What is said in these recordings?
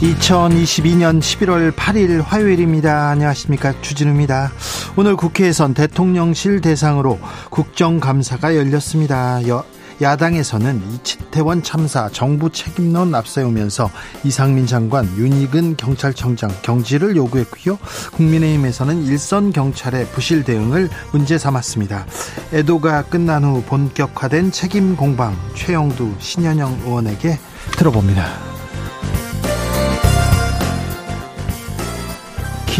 2022년 11월 8일 화요일입니다. 안녕하십니까. 주진우입니다. 오늘 국회에선 대통령실 대상으로 국정감사가 열렸습니다. 여, 야당에서는 이치태원 참사 정부 책임론 앞세우면서 이상민 장관, 윤익은 경찰청장 경지를 요구했고요. 국민의힘에서는 일선 경찰의 부실 대응을 문제 삼았습니다. 애도가 끝난 후 본격화된 책임 공방 최영두, 신현영 의원에게 들어봅니다.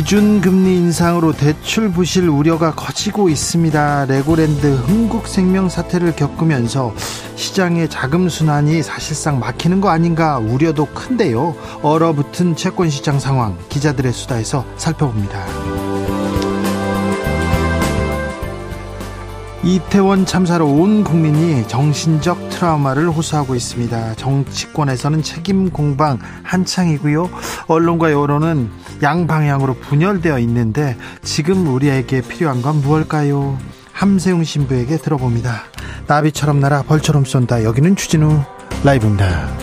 기준금리 인상으로 대출 부실 우려가 커지고 있습니다. 레고랜드 흥국생명 사태를 겪으면서 시장의 자금 순환이 사실상 막히는 거 아닌가 우려도 큰데요. 얼어붙은 채권 시장 상황 기자들의 수다에서 살펴봅니다. 이태원 참사로 온 국민이 정신적 트라우마를 호소하고 있습니다. 정치권에서는 책임 공방 한창이고요. 언론과 여론은 양방향으로 분열되어 있는데 지금 우리에게 필요한 건 무엇일까요? 함세웅 신부에게 들어봅니다. 나비처럼 날아 벌처럼 쏜다. 여기는 추진우 라이브입니다.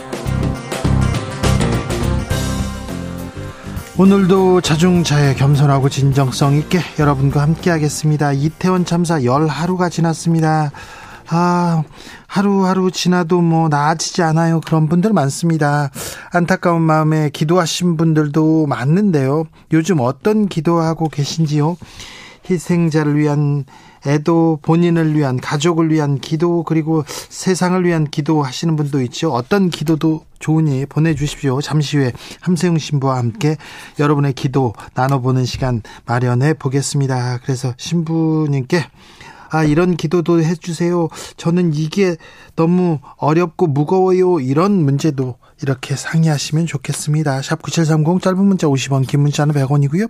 오늘도 자중자애 겸손하고 진정성 있게 여러분과 함께 하겠습니다. 이태원 참사 열 하루가 지났습니다. 아, 하루하루 지나도 뭐 나아지지 않아요. 그런 분들 많습니다. 안타까운 마음에 기도하신 분들도 많은데요. 요즘 어떤 기도하고 계신지요? 희생자를 위한 애도 본인을 위한 가족을 위한 기도 그리고 세상을 위한 기도 하시는 분도 있죠. 어떤 기도도 좋으니 보내주십시오. 잠시 후에 함세웅 신부와 함께 여러분의 기도 나눠보는 시간 마련해 보겠습니다. 그래서 신부님께 아, 이런 기도도 해주세요. 저는 이게 너무 어렵고 무거워요. 이런 문제도 이렇게 상의하시면 좋겠습니다. 샵 9730 짧은 문자 50원, 긴 문자는 100원이고요.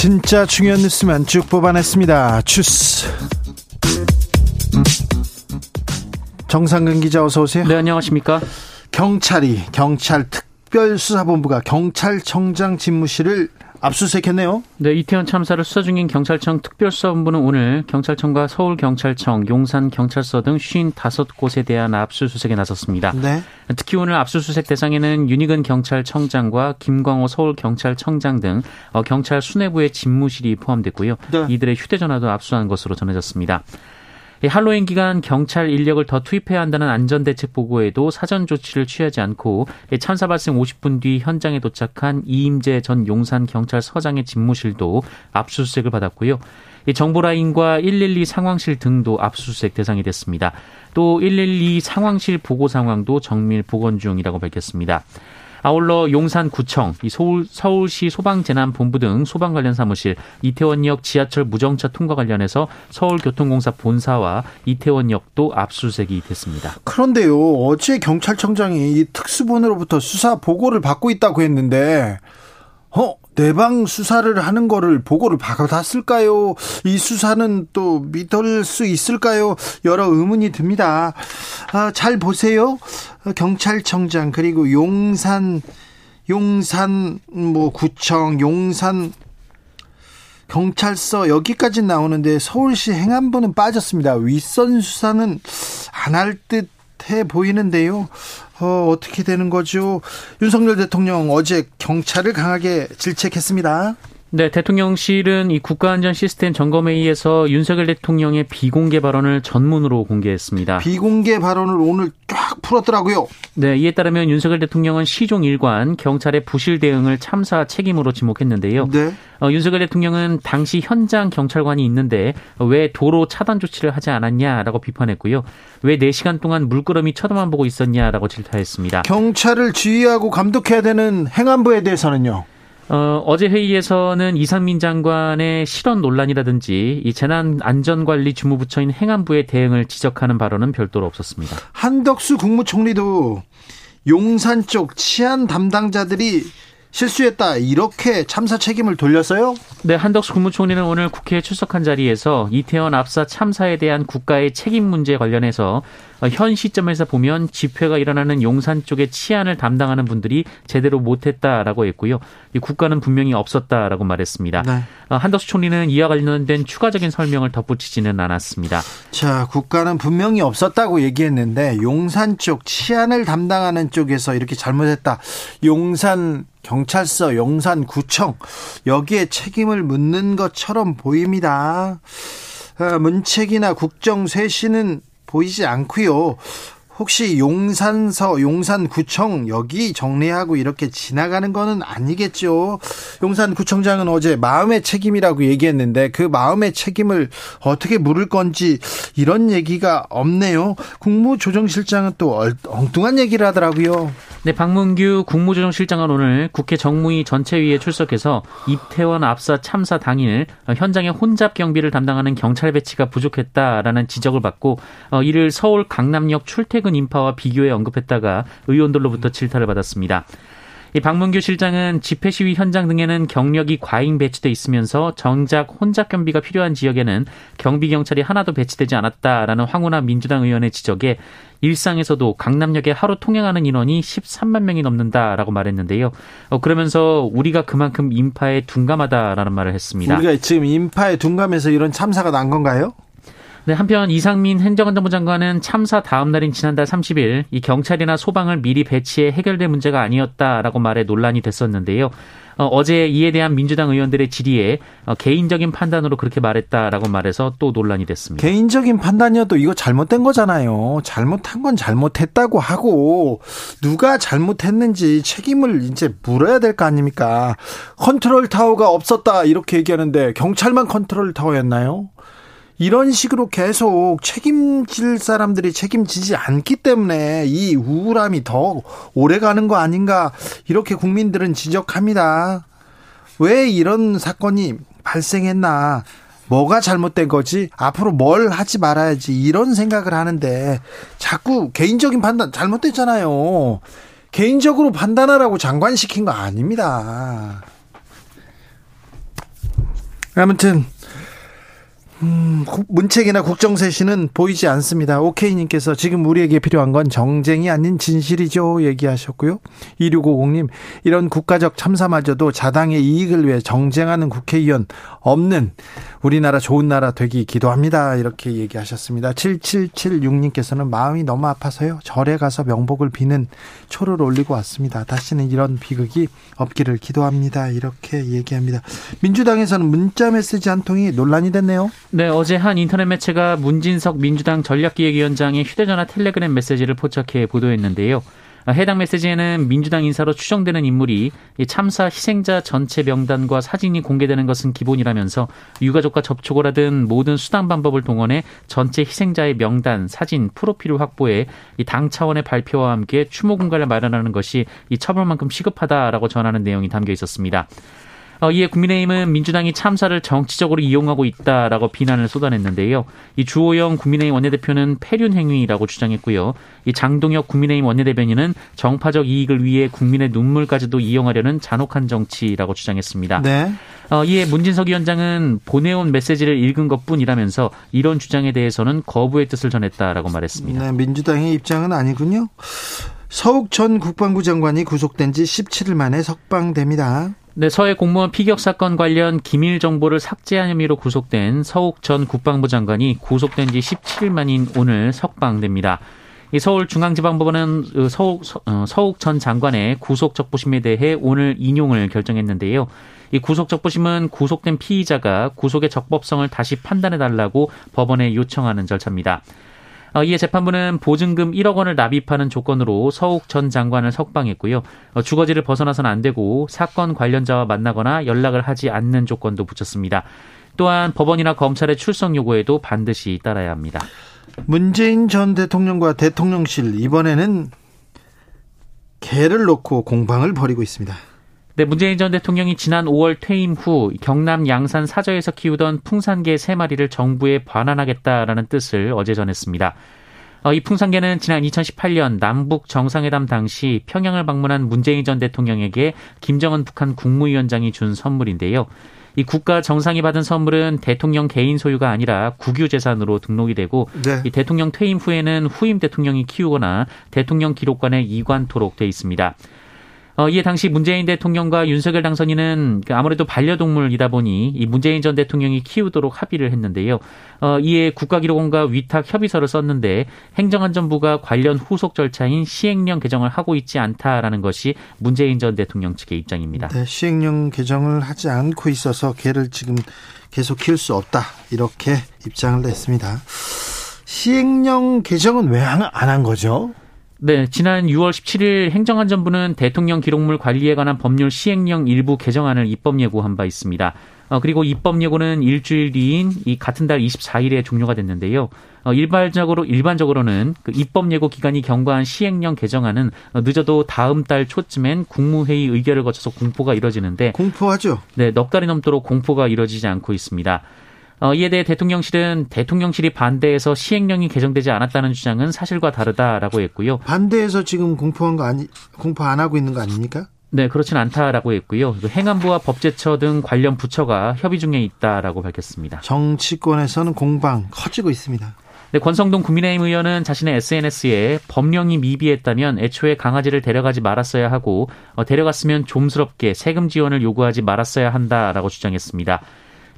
진짜 중요한 뉴스만 쭉 뽑아냈습니다. 주스. 정상근 기자 어서 오세요. 네, 안녕하십니까? 경찰이 경찰 특별수사본부가 경찰청장 집무실을 압수수색했네요. 네, 이태원 참사를 수사 중인 경찰청 특별수사본부는 오늘 경찰청과 서울경찰청, 용산경찰서 등 55곳에 대한 압수수색에 나섰습니다. 네. 특히 오늘 압수수색 대상에는 윤희근 경찰청장과 김광호 서울경찰청장 등 어, 경찰 수뇌부의 집무실이 포함됐고요. 네. 이들의 휴대전화도 압수한 것으로 전해졌습니다. 할로윈 기간 경찰 인력을 더 투입해야 한다는 안전대책 보고에도 사전 조치를 취하지 않고 참사 발생 50분 뒤 현장에 도착한 이임재 전 용산 경찰서장의 집무실도 압수수색을 받았고요. 정보라인과 112 상황실 등도 압수수색 대상이 됐습니다. 또 112 상황실 보고 상황도 정밀 복원 중이라고 밝혔습니다. 아울러 용산구청, 서울, 서울시 소방재난본부 등 소방 관련 사무실, 이태원역 지하철 무정차 통과 관련해서 서울교통공사 본사와 이태원역도 압수수색이 됐습니다. 그런데요, 어제 경찰청장이 이 특수본으로부터 수사 보고를 받고 있다고 했는데, 어, 내방 수사를 하는 거를 보고를 받았을까요? 이 수사는 또 믿을 수 있을까요? 여러 의문이 듭니다. 아, 잘 보세요. 경찰청장 그리고 용산 용산 뭐 구청 용산 경찰서 여기까지 나오는데 서울시 행안부는 빠졌습니다. 윗선 수사는 안 할 듯해 보이는데요. 어, 어떻게 되는 거죠? 윤석열 대통령 어제 경찰을 강하게 질책했습니다. 네, 대통령실은 이 국가안전 시스템 점검회의에서 윤석열 대통령의 비공개 발언을 전문으로 공개했습니다. 비공개 발언을 오늘 쫙 풀었더라고요. 네, 이에 따르면 윤석열 대통령은 시종 일관 경찰의 부실 대응을 참사 책임으로 지목했는데요. 네. 어, 윤석열 대통령은 당시 현장 경찰관이 있는데 왜 도로 차단 조치를 하지 않았냐라고 비판했고요. 왜 4시간 동안 물끄러미 쳐다만 보고 있었냐라고 질타했습니다. 경찰을 지휘하고 감독해야 되는 행안부에 대해서는요. 어, 어제 회의에서는 이상민 장관의 실언 논란이라든지 이 재난안전관리 주무부처인 행안부의 대응을 지적하는 발언은 별도로 없었습니다. 한덕수 국무총리도 용산 쪽 치안 담당자들이 실수했다 이렇게 참사 책임을 돌렸어요? 네, 한덕수 국무총리는 오늘 국회에 출석한 자리에서 이태원 압사 참사에 대한 국가의 책임 문제 관련해서 현 시점에서 보면 집회가 일어나는 용산 쪽의 치안을 담당하는 분들이 제대로 못했다라고 했고요. 국가는 분명히 없었다라고 말했습니다. 네. 한덕수 총리는 이와 관련된 추가적인 설명을 덧붙이지는 않았습니다. 자, 국가는 분명히 없었다고 얘기했는데 용산 쪽 치안을 담당하는 쪽에서 이렇게 잘못했다. 용산 경찰서, 용산구청 여기에 책임을 묻는 것처럼 보입니다. 아, 문책이나 국정 쇄신은 보이지 않고요. 혹시 용산서, 용산구청 여기 정리하고 이렇게 지나가는 거는 아니겠죠. 용산구청장은 어제 마음의 책임이라고 얘기했는데 그 마음의 책임을 어떻게 물을 건지 이런 얘기가 없네요. 국무조정실장은 또 엉뚱한 얘기를 하더라고요. 네, 박문규 국무조정실장은 오늘 국회 정무위 전체위에 출석해서 입태원 압사 참사 당일 현장의 혼잡 경비를 담당하는 경찰 배치가 부족했다라는 지적을 받고 어, 이를 서울 강남역 출퇴근 인파와 비교해 언급했다가 의원들로부터 질타를 받았습니다. 이 박문규 실장은 집회 시위 현장 등에는 경력이 과잉 배치돼 있으면서 정작 혼잡 경비가 필요한 지역에는 경비 경찰이 하나도 배치되지 않았다라는 황운하 민주당 의원의 지적에 일상에서도 강남역에 하루 통행하는 인원이 13만 명이 넘는다라고 말했는데요. 어, 그러면서 우리가 그만큼 인파에 둔감하다라는 말을 했습니다. 우리가 지금 인파에 둔감해서 이런 참사가 난 건가요? 네, 한편 이상민 행정안전부 장관은 참사 다음 날인 지난달 30일 이 경찰이나 소방을 미리 배치해 해결될 문제가 아니었다라고 말해 논란이 됐었는데요. 어, 제 이에 대한 민주당 의원들의 질의에 어, 개인적인 판단으로 그렇게 말했다라고 말해서 또 논란이 됐습니다. 개인적인 판단이어도 이거 잘못된 거잖아요. 잘못한 건 잘못했다고 하고 누가 잘못했는지 책임을 이제 물어야 될 거 아닙니까? 컨트롤 타워가 없었다 이렇게 얘기하는데 경찰만 컨트롤 타워였나요? 이런 식으로 계속 책임질 사람들이 책임지지 않기 때문에 이 우울함이 더 오래 가는 거 아닌가 이렇게 국민들은 지적합니다. 왜 이런 사건이 발생했나? 뭐가 잘못된 거지? 앞으로 뭘 하지 말아야지 이런 생각을 하는데 자꾸 개인적인 판단 잘못됐잖아요. 개인적으로 판단하라고 장관시킨 거 아닙니다. 아무튼 음, 문책이나 국정쇄신은 보이지 않습니다. 오케이님께서 지금 우리에게 필요한 건 정쟁이 아닌 진실이죠. 얘기하셨고요. 2650님, 이런 국가적 참사마저도 자당의 이익을 위해 정쟁하는 국회의원 없는 우리나라 좋은 나라 되기 기도합니다. 이렇게 얘기하셨습니다. 7776님께서는 마음이 너무 아파서요. 절에 가서 명복을 비는 초를 올리고 왔습니다. 다시는 이런 비극이 없기를 기도합니다. 이렇게 얘기합니다. 민주당에서는 문자 메시지 한 통이 논란이 됐네요. 네, 어제 한 인터넷 매체가 문진석 민주당 전략기획위원장의 휴대전화 텔레그램 메시지를 포착해 보도했는데요. 해당 메시지에는 민주당 인사로 추정되는 인물이 참사 희생자 전체 명단과 사진이 공개되는 것은 기본이라면서 유가족과 접촉을 하든 모든 수단 방법을 동원해 전체 희생자의 명단, 사진, 프로필을 확보해 당 차원의 발표와 함께 추모 공간을 마련하는 것이 이 처벌만큼 시급하다라고 전하는 내용이 담겨 있었습니다. 어, 이에 국민의힘은 민주당이 참사를 정치적으로 이용하고 있다라고 비난을 쏟아냈는데요. 이 주호영 국민의힘 원내대표는 폐륜 행위라고 주장했고요. 이 장동혁 국민의힘 원내대변인은 정파적 이익을 위해 국민의 눈물까지도 이용하려는 잔혹한 정치라고 주장했습니다. 네. 어, 이에 문진석 위원장은 보내온 메시지를 읽은 것뿐이라면서 이런 주장에 대해서는 거부의 뜻을 전했다라고 말했습니다. 네, 민주당의 입장은 아니군요. 서욱 전 국방부 장관이 구속된 지 17일 만에 석방됩니다. 네, 서해 공무원 피격 사건 관련 기밀 정보를 삭제한 혐의로 구속된 서욱 전 국방부 장관이 구속된 지 17일 만인 오늘 석방됩니다. 서울중앙지방법원은 그 서욱, 어, 서욱 전 장관의 구속 적부심에 대해 오늘 인용을 결정했는데요. 이 구속 적부심은 구속된 피의자가 구속의 적법성을 다시 판단해 달라고 법원에 요청하는 절차입니다. 어, 이에 재판부는 보증금 1억 원을 납입하는 조건으로 서욱 전 장관을 석방했고요. 어, 주거지를 벗어나서는 안 되고 사건 관련자와 만나거나 연락을 하지 않는 조건도 붙였습니다. 또한 법원이나 검찰의 출석 요구에도 반드시 따라야 합니다. 문재인 전 대통령과 대통령실 이번에는 개를 놓고 공방을 벌이고 있습니다. 네, 문재인 전 대통령이 지난 5월 퇴임 후 경남 양산 사저에서 키우던 풍산개 3마리를 정부에 반환하겠다라는 뜻을 어제 전했습니다. 어, 이 풍산개는 지난 2018년 남북 정상회담 당시 평양을 방문한 문재인 전 대통령에게 김정은 북한 국무위원장이 준 선물인데요. 이 국가 정상이 받은 선물은 대통령 개인 소유가 아니라 국유 재산으로 등록이 되고 네. 이 대통령 퇴임 후에는 후임 대통령이 키우거나 대통령 기록관에 이관토록 돼 있습니다. 어, 이에 당시 문재인 대통령과 윤석열 당선인은 그 아무래도 반려동물이다 보니 이 문재인 전 대통령이 키우도록 합의를 했는데요. 어, 이에 국가기록원과 위탁 협의서를 썼는데 행정안전부가 관련 후속 절차인 시행령 개정을 하고 있지 않다라는 것이 문재인 전 대통령 측의 입장입니다. 네, 시행령 개정을 하지 않고 있어서 개를 지금 계속 키울 수 없다 이렇게 입장을 냈습니다. 시행령 개정은 왜 안 한 거죠? 네, 지난 6월 17일 행정안전부는 대통령 기록물 관리에 관한 법률 시행령 일부 개정안을 입법 예고한 바 있습니다. 어, 그리고 입법 예고는 일주일 뒤인 이 같은 달 24일에 종료가 됐는데요. 어, 일반적으로 일반적으로는 그 입법 예고 기간이 경과한 시행령 개정안은 어, 늦어도 다음 달 초쯤엔 국무회의 의결을 거쳐서 공포가 이뤄지는데 공포하죠. 네, 넉 달이 넘도록 공포가 이뤄지지 않고 있습니다. 어, 이에 대해 대통령실은 대통령실이 반대해서 시행령이 개정되지 않았다는 주장은 사실과 다르다라고 했고요. 반대해서 지금 공포한 거 아니 공포 안 하고 있는 거 아닙니까? 네, 그렇진 않다라고 했고요. 그 행안부와 법제처 등 관련 부처가 협의 중에 있다라고 밝혔습니다. 정치권에서는 공방 커지고 있습니다. 네, 권성동 국민의힘 의원은 자신의 SNS에 법령이 미비했다면 애초에 강아지를 데려가지 말았어야 하고 어, 데려갔으면 좀스럽게 세금 지원을 요구하지 말았어야 한다라고 주장했습니다.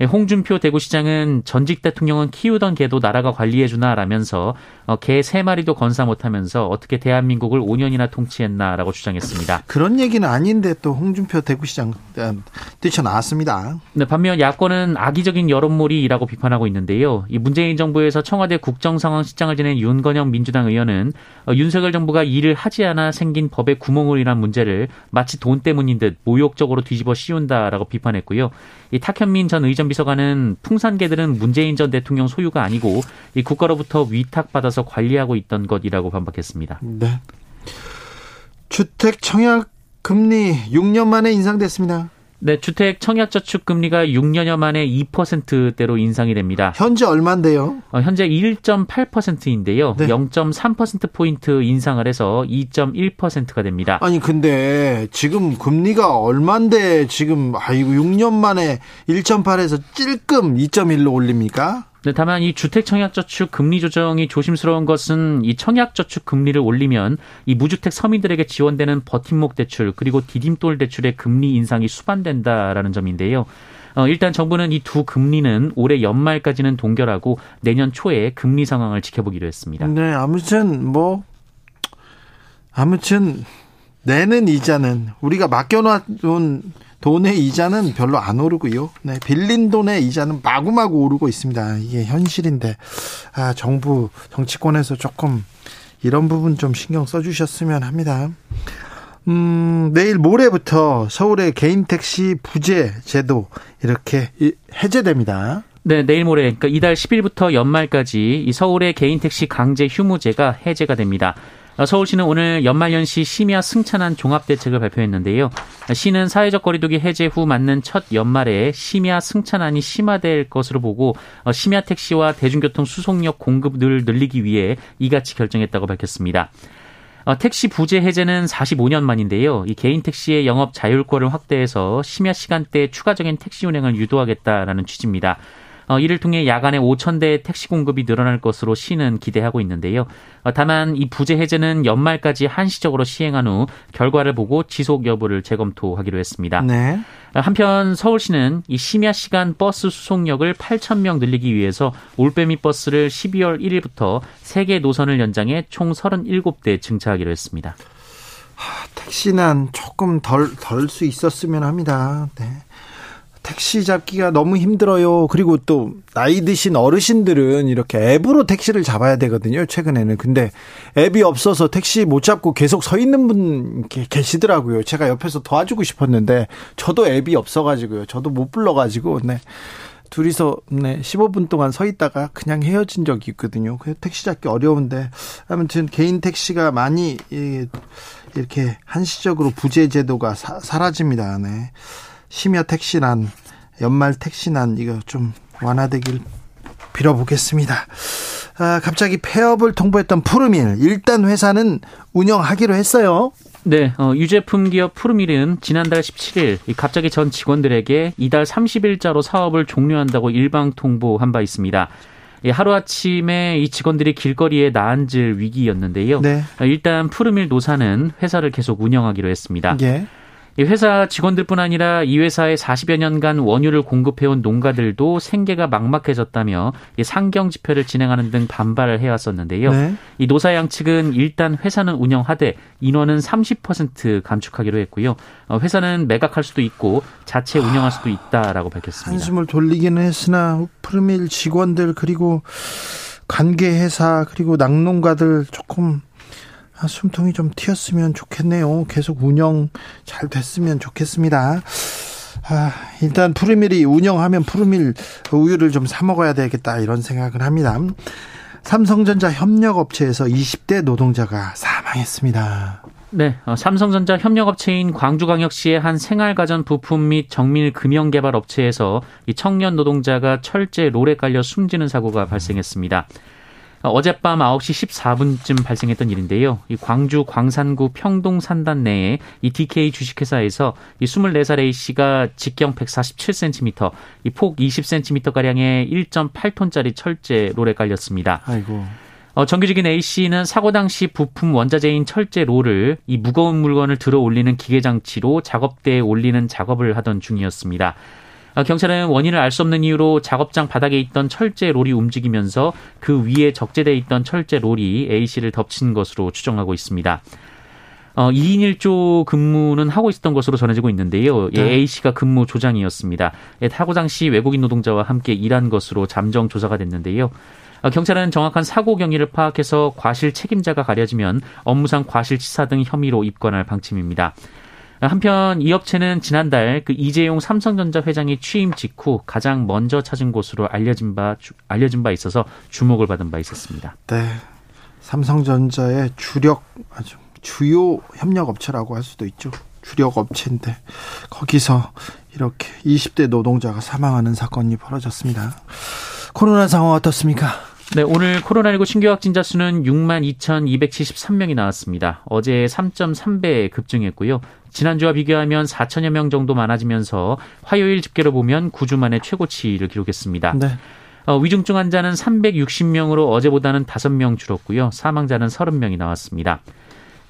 예, 홍준표 대구시장은 전직 대통령은 키우던 개도 나라가 관리해주나라면서 어, 개세 마리도 건사 못하면서 어떻게 대한민국을 5년이나 통치했나라고 주장했습니다. 그런 얘기는 아닌데 또 홍준표 대구시장 어, 뛰쳐나왔습니다. 네, 반면 야권은 악의적인 여론몰이라고 비판하고 있는데요. 이 문재인 정부에서 청와대 국정상황실장을 지낸 윤건영 민주당 의원은 어, 윤석열 정부가 일을 하지 않아 생긴 법의 구멍을 인한 문제를 마치 돈 때문인 듯 모욕적으로 뒤집어 씌운다라고 비판했고요. 이 탁현민 전 의전 비서관은 풍산개들은 문재인 전 대통령 소유가 아니고 이 국가로부터 위탁받아서 관리하고 있던 것이라고 반박했습니다. 네. 주택 청약 금리 6년 만에 인상됐습니다. 네, 주택 청약저축 금리가 6년여 만에 2%대로 인상이 됩니다. 현재 얼마인데요? 어, 현재 1.8%인데요. 네. 0.3% 포인트 인상을 해서 2.1%가 됩니다. 아니 근데 지금 금리가 얼마인데 지금 아이고 6년 만에 1.8에서 찔끔 2.1로 올립니까? 네, 다만 이 주택 청약저축 금리 조정이 조심스러운 것은 이 청약저축 금리를 올리면 이 무주택 서민들에게 지원되는 버팀목 대출 그리고 디딤돌 대출의 금리 인상이 수반된다라는 점인데요. 어, 일단 정부는 이 두 금리는 올해 연말까지는 동결하고 내년 초에 금리 상황을 지켜보기로 했습니다. 네, 아무튼 뭐 아무튼 내는 이자는 우리가 맡겨놓은 돈의 이자는 별로 안 오르고요. 네, 빌린 돈의 이자는 마구마구 오르고 있습니다. 이게 현실인데, 아, 정부, 정치권에서 조금 이런 부분 좀 신경 써 주셨으면 합니다. 음, 내일 모레부터 서울의 개인 택시 부재 제도 이렇게 해제됩니다. 네, 내일 모레, 그러니까 이달 10일부터 연말까지 이 서울의 개인 택시 강제 휴무제가 해제가 됩니다. 어, 서울시는 오늘 연말연시 심야 승차난 종합대책을 발표했는데요. 시는 사회적 거리두기 해제 후 맞는 첫 연말에 심야 승차난이 심화될 것으로 보고 어, 심야 택시와 대중교통 수송력 공급을 늘리기 위해 이같이 결정했다고 밝혔습니다. 어, 택시 부재 해제는 45년 만인데요. 이 개인 택시의 영업 자율권을 확대해서 심야 시간대 추가적인 택시 운행을 유도하겠다라는 취지입니다. 어, 이를 통해 야간에 5천 대 택시 공급이 늘어날 것으로 시는 기대하고 있는데요. 어, 다만 이 부재 해제는 연말까지 한시적으로 시행한 후 결과를 보고 지속 여부를 재검토하기로 했습니다. 네. 어, 한편 서울시는 이 심야 시간 버스 수송력을 8천 명 늘리기 위해서 올빼미 버스를 12월 1일부터 3개 노선을 연장해 총 37대 증차하기로 했습니다. 하, 택시난 조금 덜 덜 수 있었으면 합니다. 네. 택시 잡기가 너무 힘들어요. 그리고 또 나이 드신 어르신들은 이렇게 앱으로 택시를 잡아야 되거든요. 최근에는. 근데 앱이 없어서 택시 못 잡고 계속 서 있는 분 계시더라고요. 제가 옆에서 도와주고 싶었는데 저도 앱이 없어 가지고요. 저도 못 불러 가지고 네. 둘이서 네 15분 동안 서 있다가 그냥 헤어진 적이 있거든요. 그 택시 잡기 어려운데 아무튼 개인 택시가 많이 이렇게 한시적으로 부재 제도가 사, 사라집니다. 네. 심야 택시난, 연말 택시난 이거 좀 완화되길 빌어보겠습니다. 아, 갑자기 폐업을 통보했던 푸르밀 일단 회사는 운영하기로 했어요. 네, 어, 유제품 기업 푸르밀은 지난달 17일 갑자기 전 직원들에게 이달 30일자로 사업을 종료한다고 일방 통보한 바 있습니다. 하루아침에 이 직원들이 길거리에 나앉을 위기였는데요. 네. 어, 일단 푸르밀 노사는 회사를 계속 운영하기로 했습니다. 예. 이 회사 직원들뿐 아니라 이 회사에 40여 년간 원유를 공급해온 농가들도 생계가 막막해졌다며 상경 집회를 진행하는 등 반발을 해왔었는데요. 네. 이 노사 양 측은 일단 회사는 운영하되 인원은 30% 감축하기로 했고요. 어, 회사는 매각할 수도 있고 자체 운영할 수도 있다라고 밝혔습니다. 한숨을 돌리기는 했으나 프르밀 직원들 그리고 관계 회사 그리고 낙농가들 조금 아, 숨통이 좀 튀었으면 좋겠네요. 계속 운영 잘 됐으면 좋겠습니다. 아, 일단 푸르밀이 운영하면 푸르밀 우유를 좀 사 먹어야 되겠다 이런 생각을 합니다. 삼성전자 협력업체에서 20대 노동자가 사망했습니다. 네, 어, 삼성전자 협력업체인 광주광역시의 한 생활가전 부품 및 정밀 금형개발 업체에서 이 청년 노동자가 철제 롤에 깔려 숨지는 사고가 발생했습니다. 어젯밤 9시 14분쯤 발생했던 일인데요. 이 광주 광산구 평동 산단 내에 이 DK 주식회사에서 이 24살 A 씨가 직경 147cm, 이 폭 20cm 가량의 1.8톤짜리 철제 롤에 깔렸습니다. 아이고. 어, 정규직인 A 씨는 사고 당시 부품 원자재인 철제 롤을 이 무거운 물건을 들어 올리는 기계 장치로 작업대에 올리는 작업을 하던 중이었습니다. 아, 경찰은 원인을 알 수 없는 이유로 작업장 바닥에 있던 철제 롤이 움직이면서 그 위에 적재돼 있던 철제 롤이 A 씨를 덮친 것으로 추정하고 있습니다. 어, 2인 1조 근무는 하고 있었던 것으로 전해지고 있는데요. 예, 네. A 씨가 근무 조장이었습니다. 예, 타고 당시 외국인 노동자와 함께 일한 것으로 잠정 조사가 됐는데요. 어, 경찰은 정확한 사고 경위를 파악해서 과실 책임자가 가려지면 업무상 과실치사 등 혐의로 입건할 방침입니다. 한편 이 업체는 지난달 그 이재용 삼성전자 회장이 취임 직후 가장 먼저 찾은 곳으로 알려진 바 알려진 바 있어서 주목을 받은 바 있었습니다. 네. 삼성전자의 주력 아주 주요 협력 업체라고 할 수도 있죠. 주력 업체인데 거기서 이렇게 20대 노동자가 사망하는 사건이 벌어졌습니다. 코로나 상황 어떻습니까? 네, 오늘 코로나19 신규 확진자 수는 6만 2,273명이 나왔습니다. 어제 3.3배 급증했고요. 지난주와 비교하면 4천여 명 정도 많아지면서 화요일 집계로 보면 9주 만에 최고치를 기록했습니다. 네. 어, 위중증 환자는 360명으로 어제보다는 5명 줄었고요. 사망자는 30명이 나왔습니다.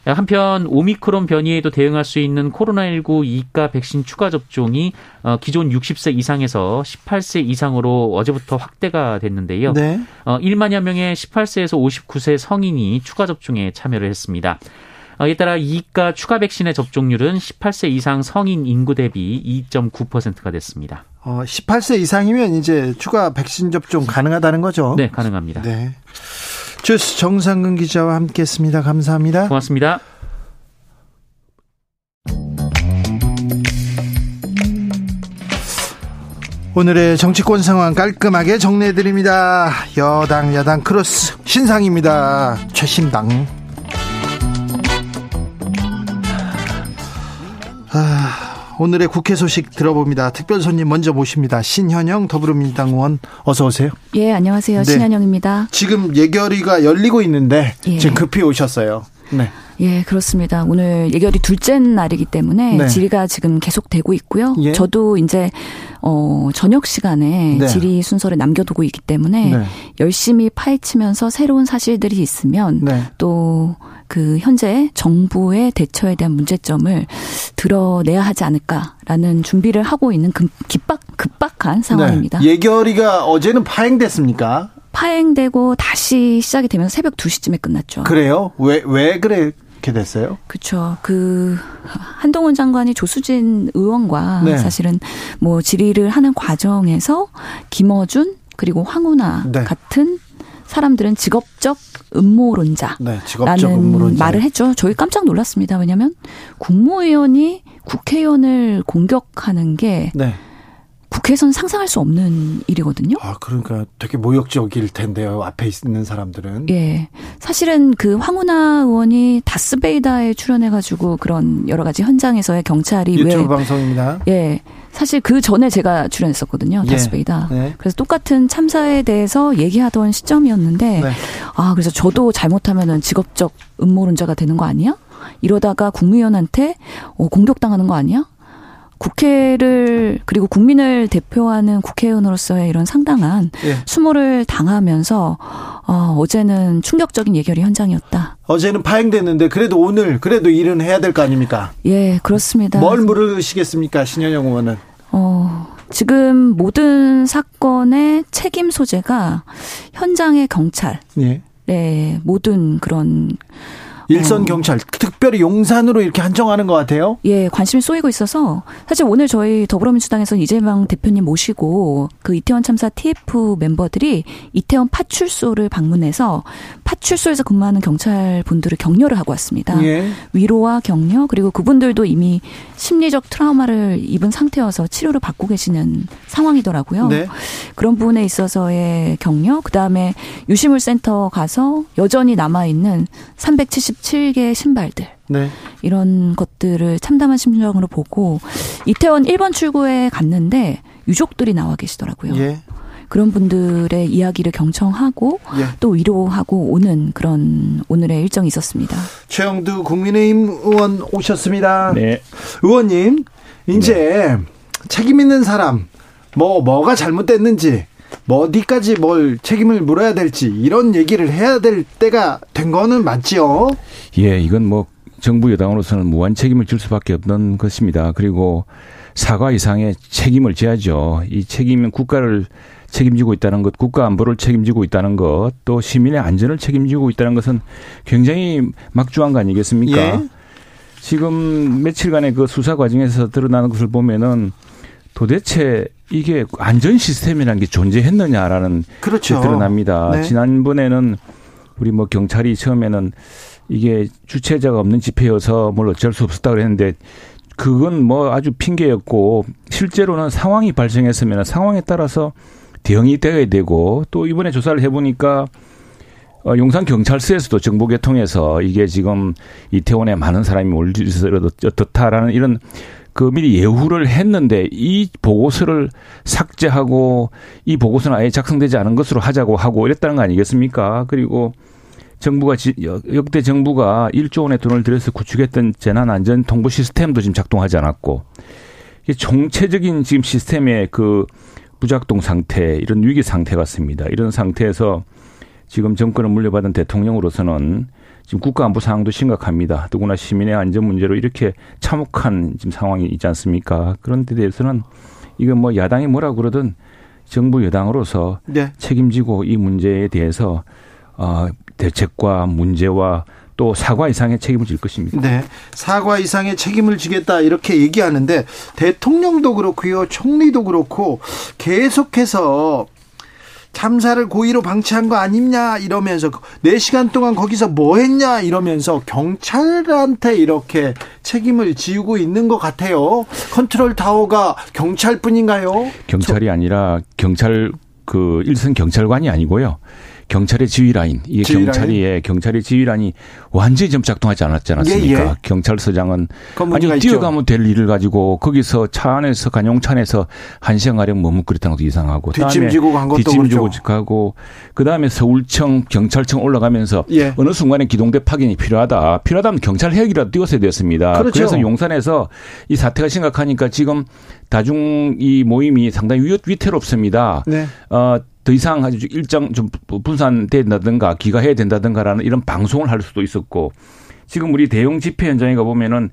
한편 오미크론 변이에도 대응할 수 있는 코로나19 2가 백신 추가 접종이 어, 기존 60세 이상에서 18세 이상으로 어제부터 확대가 됐는데요. 네. 어, 1만여 명의 18세에서 59세 성인이 추가 접종에 참여를 했습니다. 어, 이에 따라 2가 추가 백신의 접종률은 18세 이상 성인 인구 대비 2.9%가 됐습니다. 어, 18세 이상이면 이제 추가 백신 접종 가능하다는 거죠? 네, 가능합니다. 네. 주스 정상근 기자와 함께했습니다. 감사합니다. 고맙습니다. 오늘의 정치권 상황 깔끔하게 정리해드립니다. 여당, 야당 크로스 신상입니다. 최신당. 아, 오늘의 국회 소식 들어봅니다. 특별 손님 먼저 모십니다. 신현영 더불어민주당 의원 어서 오세요. 예, 안녕하세요. 네. 신현영입니다. 지금 예결위가 열리고 있는데 예. 지금 급히 오셨어요. 네. 예, 그렇습니다. 오늘 예결이 둘째 날이기 때문에 네. 질의가 지금 계속되고 있고요. 예? 저도 이제 어 저녁 시간에 네. 질의 순서를 남겨두고 있기 때문에 네. 열심히 파헤치면서 새로운 사실들이 있으면 네. 또 그 현재 정부의 대처에 대한 문제점을 드러내야 하지 않을까라는 준비를 하고 있는 급박 급박한 상황입니다. 네. 예결위가 어제는 파행됐습니까? 파행되고 다시 시작이 되면서 새벽 2시쯤에 끝났죠. 그래요? 왜, 왜 그렇게 됐어요? 그렇죠. 그 한동훈 장관이 조수진 의원과 네. 사실은 뭐 질의를 하는 과정에서 김어준 그리고 황운하 네. 같은 사람들은 직업적 음모론자라는 네, 직업적 음모론자. 말을 했죠. 저희 깜짝 놀랐습니다. 왜냐하면 국무위원이 국회의원을 공격하는 게 네. 국회에서는 상상할 수 없는 일이거든요. 아, 그러니까 되게 모욕적일 텐데요. 앞에 있는 사람들은. 예. 사실은 그 황운하 의원이 다스베이다에 출연해가지고 그런 여러 가지 현장에서의 경찰이 유튜브 왜. 방송입니다. 예. 사실 그 전에 제가 출연했었거든요. 예. 다스베이다. 네. 그래서 똑같은 참사에 대해서 얘기하던 시점이었는데, 네. 아, 그래서 저도 잘못하면은 직업적 음모론자가 되는 거 아니야? 이러다가 국무위원한테 어, 공격당하는 거 아니야? 국회를 그리고 국민을 대표하는 국회의원으로서의 이런 상당한 예. 수모를 당하면서 어, 어제는 충격적인 예결위 현장이었다. 어제는 파행됐는데 그래도 오늘 그래도 일은 해야 될 거 아닙니까? 예, 그렇습니다. 뭘 물으시겠습니까, 신현영 의원은? 어, 지금 모든 사건의 책임 소재가 현장의 경찰. 예. 네, 모든 그런 일선 어. 경찰 특별히 용산으로 이렇게 한정하는 것 같아요. 예, 관심이 쏘이고 있어서 사실 오늘 저희 더불어민주당에서 이재명 대표님 모시고 그 이태원 참사 TF 멤버들이 이태원 파출소를 방문해서 파출소에서 근무하는 경찰 분들을 격려를 하고 왔습니다. 예. 위로와 격려 그리고 그분들도 이미 심리적 트라우마를 입은 상태여서 치료를 받고 계시는 상황이더라고요. 네. 그런 부분에 있어서의 격려, 그 다음에 유시물센터 가서 여전히 남아 있는 370 17개 신발들. 네. 이런 것들을 참담한 심정으로 보고 이태원 1번 출구에 갔는데 유족들이 나와 계시더라고요. 예. 그런 분들의 이야기를 경청하고 예. 또 위로하고 오는 그런 오늘의 일정이 있었습니다. 최영두 국민의힘 의원 오셨습니다. 네. 의원님, 이제 네. 책임 있는 사람, 뭐, 뭐가 잘못됐는지, 뭐 어디까지 뭘 책임을 물어야 될지 이런 얘기를 해야 될 때가 된 거는 맞지요. 예, 이건 뭐 정부 여당으로서는 무한 책임을 질 수밖에 없는 것입니다. 그리고 사과 이상의 책임을 져야죠. 이 책임은 국가를 책임지고 있다는 것, 국가 안보를 책임지고 있다는 것, 또 시민의 안전을 책임지고 있다는 것은 굉장히 막중한 거 아니겠습니까? 예? 지금 며칠간의 그 수사 과정에서 드러나는 것을 보면은 도대체 이게 안전 시스템이라는 게 존재했느냐라는 그렇죠. 게 드러납니다. 네. 지난번에는 우리 뭐 경찰이 처음에는 이게 주체자가 없는 집회여서 뭘 어쩔 수 없었다 그랬는데 그건 뭐 아주 핑계였고 실제로는 상황이 발생했으면 상황에 따라서 대응이 되어야 되고 또 이번에 조사를 해보니까 어, 용산 경찰서에서도 정보계 통해서 이게 지금 이태원에 많은 사람이 몰리서 어떻다라는 이런 그 미리 예후를 했는데 이 보고서를 삭제하고 이 보고서는 아예 작성되지 않은 것으로 하자고 하고 이랬다는 거 아니겠습니까? 그리고 정부가 역대 정부가 1조 원의 돈을 들여서 구축했던 재난 안전 통보 시스템도 지금 작동하지 않았고 이게 총체적인 지금 시스템의 그 부작동 상태 이런 위기 상태 같습니다. 이런 상태에서 지금 정권을 물려받은 대통령으로서는 지금 국가 안보 상황도 심각합니다. 더구나 시민의 안전 문제로 이렇게 참혹한 지금 상황이 있지 않습니까? 그런 데 대해서는 이건 뭐 야당이 뭐라 그러든 정부 여당으로서 네. 책임지고 이 문제에 대해서 어 대책과 문제와 또 사과 이상의 책임을 질 것입니다. 네. 사과 이상의 책임을 지겠다 이렇게 얘기하는데 대통령도 그렇고요. 총리도 그렇고 계속해서 참사를 고의로 방치한 거 아니냐 이러면서 4시간 동안 거기서 뭐 했냐 이러면서 경찰한테 이렇게 책임을 지우고 있는 것 같아요. 컨트롤 타워가 경찰뿐인가요? 경찰이 아니라 경찰 그 일선 경찰관이 아니고요. 경찰의 지휘 라인, 이게 지휘 경찰이? 예, 경찰의 지휘 라인이 완전히 좀 작동하지 않았지 않았습니까? 예, 예. 경찰서장은 아니 뛰어가면 될 일을 가지고 거기서 차 안에서 간용차 안에서 한 시간 가량 머뭇거렸다는 것도 이상하고 뒷짐지고 간 것도 뒷짐지고 그렇죠. 가고 그 다음에 서울청 경찰청 올라가면서 예. 어느 순간에 기동대 파견이 필요하다. 필요하다면 경찰 헬기라도 띄웠어야 됐습니다. 그렇죠. 그래서 용산에서 이 사태가 심각하니까 지금 다중 이 모임이 상당히 위태롭습니다. 네. 어, 더 이상 아주 일정 좀 분산된다든가 기가해야 된다든가라는 이런 방송을 할 수도 있었고 지금 우리 대형 집회 현장에 가보면은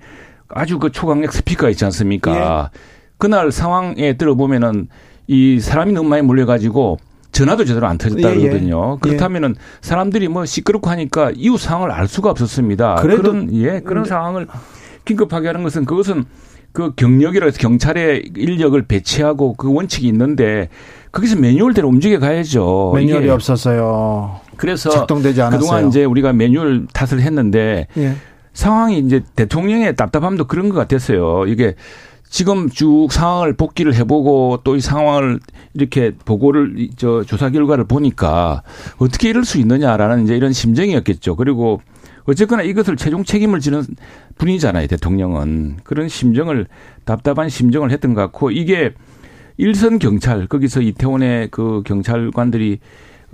아주 그 초강력 스피커 있지 않습니까? 예. 그날 상황에 들어보면은 이 사람이 너무 많이 몰려가지고 전화도 제대로 안 터졌다 예, 예. 그러거든요. 예. 그렇다면은 사람들이 뭐 시끄럽고 하니까 이후 상황을 알 수가 없었습니다. 그런 예 그런 네. 상황을 긴급하게 하는 것은 그것은 그 경력이라 해서 경찰의 인력을 배치하고 그 원칙이 있는데 거기서 매뉴얼대로 움직여 가야죠. 매뉴얼이 없었어요. 그래서 작동되지 않았어요. 그동안 이제 우리가 매뉴얼 탓을 했는데 예. 상황이 이제 대통령의 답답함도 그런 것 같았어요. 이게 지금 쭉 상황을 복귀를 해보고 또 이 상황을 이렇게 보고를 저 조사 결과를 보니까 어떻게 이럴 수 있느냐라는 이제 이런 심정이었겠죠. 그리고 어쨌거나 이것을 최종 책임을 지는 분이잖아요. 대통령은 그런 심정을 답답한 심정을 했던 것 같고 이게 일선 경찰 거기서 이태원의 그 경찰관들이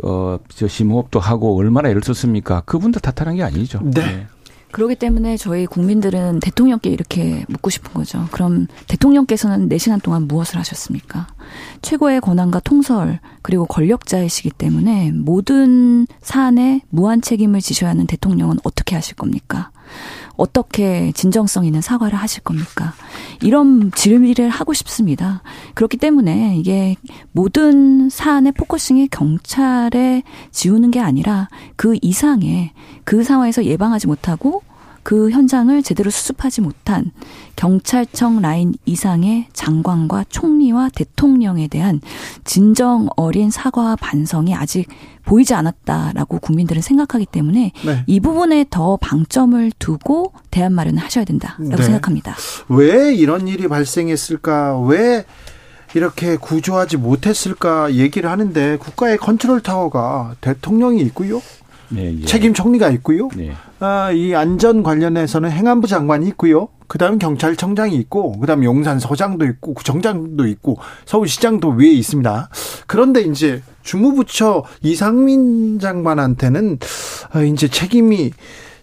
어 저 심호흡도 하고 얼마나 애를 썼습니까? 그분도 탓하는 게 아니죠. 네. 네. 그렇기 때문에 저희 국민들은 대통령께 이렇게 묻고 싶은 거죠. 그럼 대통령께서는 4시간 동안 무엇을 하셨습니까? 최고의 권한과 통설, 그리고 권력자이시기 때문에 모든 사안에 무한 책임을 지셔야 하는 대통령은 어떻게 하실 겁니까? 어떻게 진정성 있는 사과를 하실 겁니까? 이런 질의를 하고 싶습니다. 그렇기 때문에 이게 모든 사안의 focusing이 경찰에 지우는 게 아니라 그 이상의 그 상황에서 예방하지 못하고 그 현장을 제대로 수습하지 못한 경찰청 라인 이상의 장관과 총리와 대통령에 대한 진정 어린 사과와 반성이 아직 보이지 않았다라고 국민들은 생각하기 때문에 네. 이 부분에 더 방점을 두고 대안 마련을 하셔야 된다라고 네. 생각합니다. 왜 이런 일이 발생했을까? 왜 이렇게 구조하지 못했을까 얘기를 하는데 국가의 컨트롤 타워가 대통령이 있고요. 네, 예. 책임 총리가 있고요. 네. 아, 이 안전 관련해서는 행안부 장관이 있고요. 그다음 경찰청장이 있고 그다음 용산 서장도 있고 구청장도 있고 서울시장도 위에 있습니다. 그런데 이제 주무부처 이상민 장관한테는 아, 이제 책임이